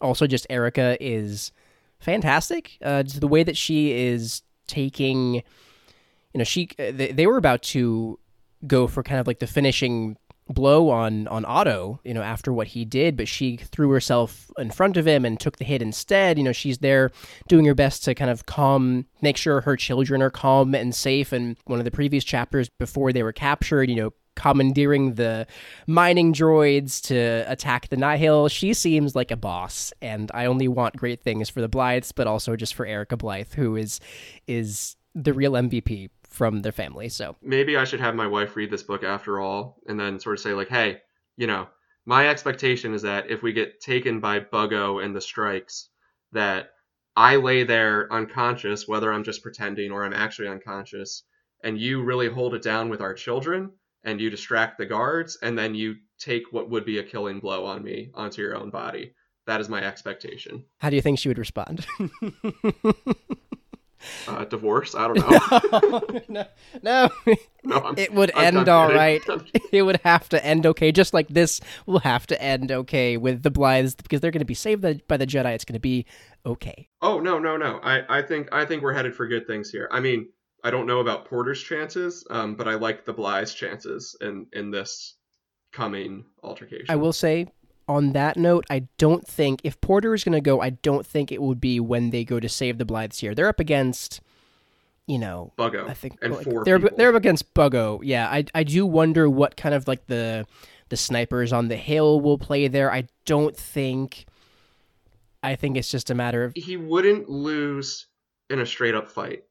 also just erica is fantastic. Uh the way that she is taking you know she uh, they, they were about to go for kind of like the finishing blow on on Otto, you know, after what he did, but she threw herself in front of him and took the hit instead. You know, she's there doing her best to kind of calm, make sure her children are calm and safe. And one of the previous chapters before they were captured, you know, commandeering the mining droids to attack the Nihil. She seems like a boss, and I only want great things for the Blythes, but also just for Erica Blythe, who is is the real MVP from their family. So maybe I should have my wife read this book after all, and then sort of say like, hey, you know, my expectation is that if we get taken by Buggo and the strikes, that I lay there unconscious, whether I'm just pretending or I'm actually unconscious, and you really hold it down with our children, and you distract the guards, and then you take what would be a killing blow on me onto your own body. That is my expectation. How do you think she would respond? uh, divorce? I don't know. no, no, no it would I'm- end all kidding. right. It would have to end okay, just like this will have to end okay with the Blythes because they're going to be saved by by the Jedi. It's going to be okay. Oh no, no, no. I, I think I think we're headed for good things here. I mean, I don't know about Porter's chances, um, but I like the Bly's chances in in this coming altercation. I will say on that note, I don't think if Porter is going to go, I don't think it would be when they go to save the Blythes here. They're up against, you know, Buggo I think like, they're people. they're up against Buggo. Yeah, I I do wonder what kind of like the the snipers on the hill will play there. I don't think. I think it's just a matter of he wouldn't lose in a straight up fight.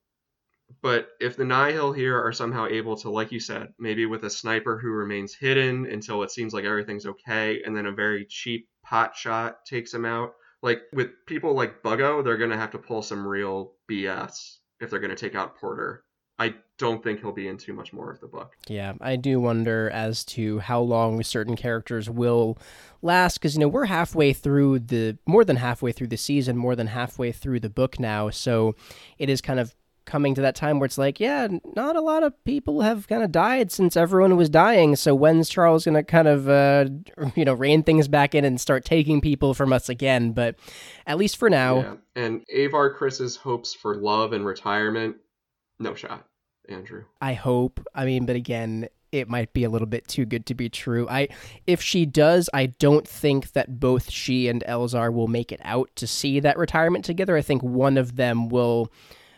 But if the Nihil here are somehow able to, like you said, maybe with a sniper who remains hidden until it seems like everything's okay, and then a very cheap pot shot takes him out. Like with people like Buggo, they're gonna have to pull some real BS if they're gonna take out Porter. I don't think he'll be in too much more of the book. Yeah, I do wonder as to how long certain characters will last because you know we're halfway through the more than halfway through the season, more than halfway through the book now. So it is kind of coming to that time where it's like, yeah, not a lot of people have kind of died since everyone was dying. So when's Charles going to kind of uh, you know rein things back in and start taking people from us again? But at least for now, Yeah. And Avar Kriss's hopes for love and retirement, no shot, Andrew. I hope. I mean, but again, it might be a little bit too good to be true. I if she does, I don't think that both she and Elzar will make it out to see that retirement together. I think one of them will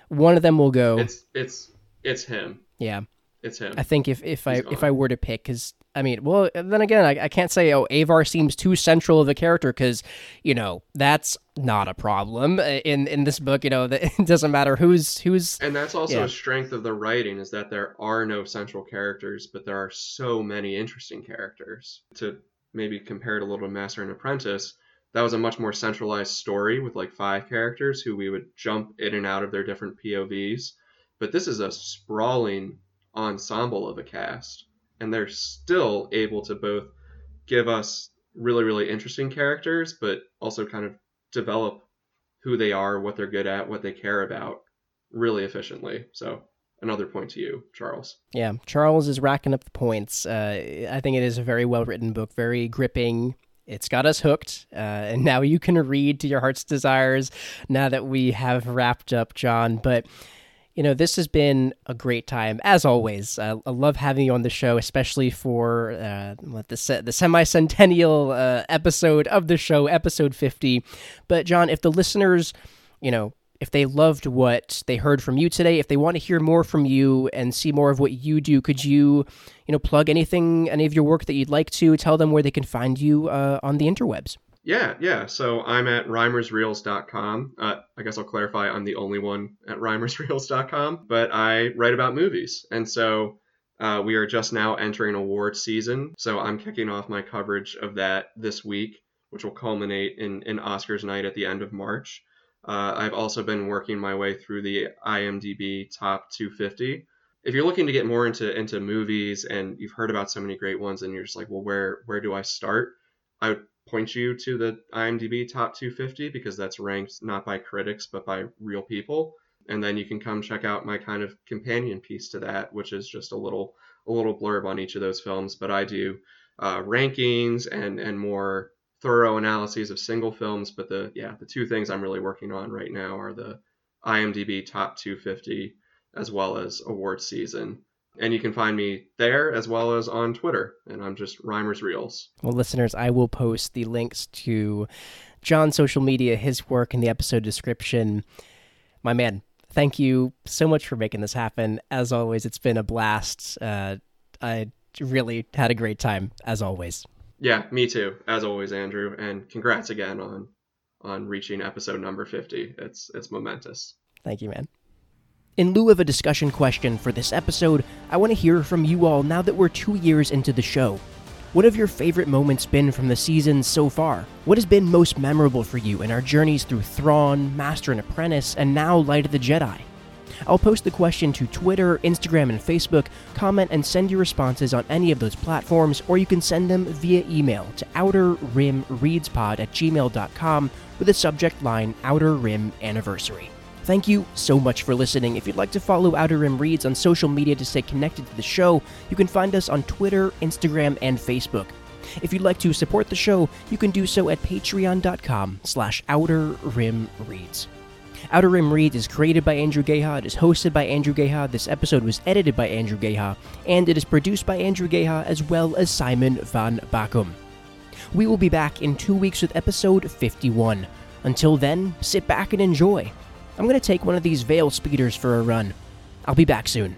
one of them will go. It's it's it's him. yeah. It's him. I think if if I He's if. I were to pick cuz I mean, well, then again, I, I can't say oh Avar seems too central of a character cuz you know, that's not a problem in in this book, you know, that it doesn't matter who's who's And that's also Yeah. a strength of the writing is that there are no central characters, but there are so many interesting characters. To maybe compare it a little to Master and Apprentice, that was a much more centralized story with like five characters who we would jump in and out of their different POVs. But this is a sprawling ensemble of a cast, and they're still able to both give us really, really interesting characters, but also kind of develop who they are, what they're good at, what they care about really efficiently. So another point to you, Charles. Yeah, Charles is racking up the points. Uh, I think it is a very well written book, very gripping. It's got us hooked, uh, and now you can read to your heart's desires. Now that we have wrapped up, John, but you know this has been a great time as always. I love having you on the show, especially for uh, the se- the semi-centennial uh, episode of the show, episode fifty. But John, if the listeners, you know, if they loved what they heard from you today, if they want to hear more from you and see more of what you do, could you, you know, plug anything, any of your work that you'd like to? Tell them where they can find you uh, on the interwebs. Yeah, yeah. So I'm at rhymersreels.com. Uh, I guess I'll clarify I'm the only one at rhymersreels.com, but I write about movies. And so uh, we are just now entering award season. So I'm kicking off my coverage of that this week, which will culminate in, in Oscars night at the end of March. Uh, I've also been working my way through the IMDb top 250. If you're looking to get more into into movies and you've heard about so many great ones and you're just like, well, where where do I start? I would point you to the IMDb top 250 because that's ranked not by critics but by real people. And then you can come check out my kind of companion piece to that, which is just a little a little blurb on each of those films. But I do uh, rankings and and more thorough analyses of single films. But the yeah the two things I'm really working on right now are the IMDb top 250 as well as award season. And you can find me there as well as on Twitter. And I'm just Rhymers Reels. Well, listeners, I will post the links to John's social media, his work in the episode description. My man, thank you so much for making this happen. As always, it's been a blast. Uh, I really had a great time, as always. Yeah, me too, as always, Andrew. And congrats again on on reaching episode number 50. It's it's momentous. Thank you, man. In lieu of a discussion question for this episode, I want to hear from you all now that we're two years into the show. What have your favorite moments been from the season so far? What has been most memorable for you in our journeys through Thrawn, Master and Apprentice, and now Light of the Jedi? I'll post the question to Twitter, Instagram, and Facebook. Comment and send your responses on any of those platforms, or you can send them via email to outerrimreadspod at gmail.com with the subject line Outer Rim Anniversary. Thank you so much for listening. If you'd like to follow Outer Rim Reads on social media to stay connected to the show, you can find us on Twitter, Instagram, and Facebook. If you'd like to support the show, you can do so at patreon.com slash outer rim reads. Outer Rim Reads is created by Andrew Geha, it is hosted by Andrew Geha, this episode was edited by Andrew Geha, and it is produced by Andrew Geha as well as Simon van Bakum. We will be back in two weeks with episode 51. Until then, sit back and enjoy. I'm going to take one of these Veil speeders for a run. I'll be back soon.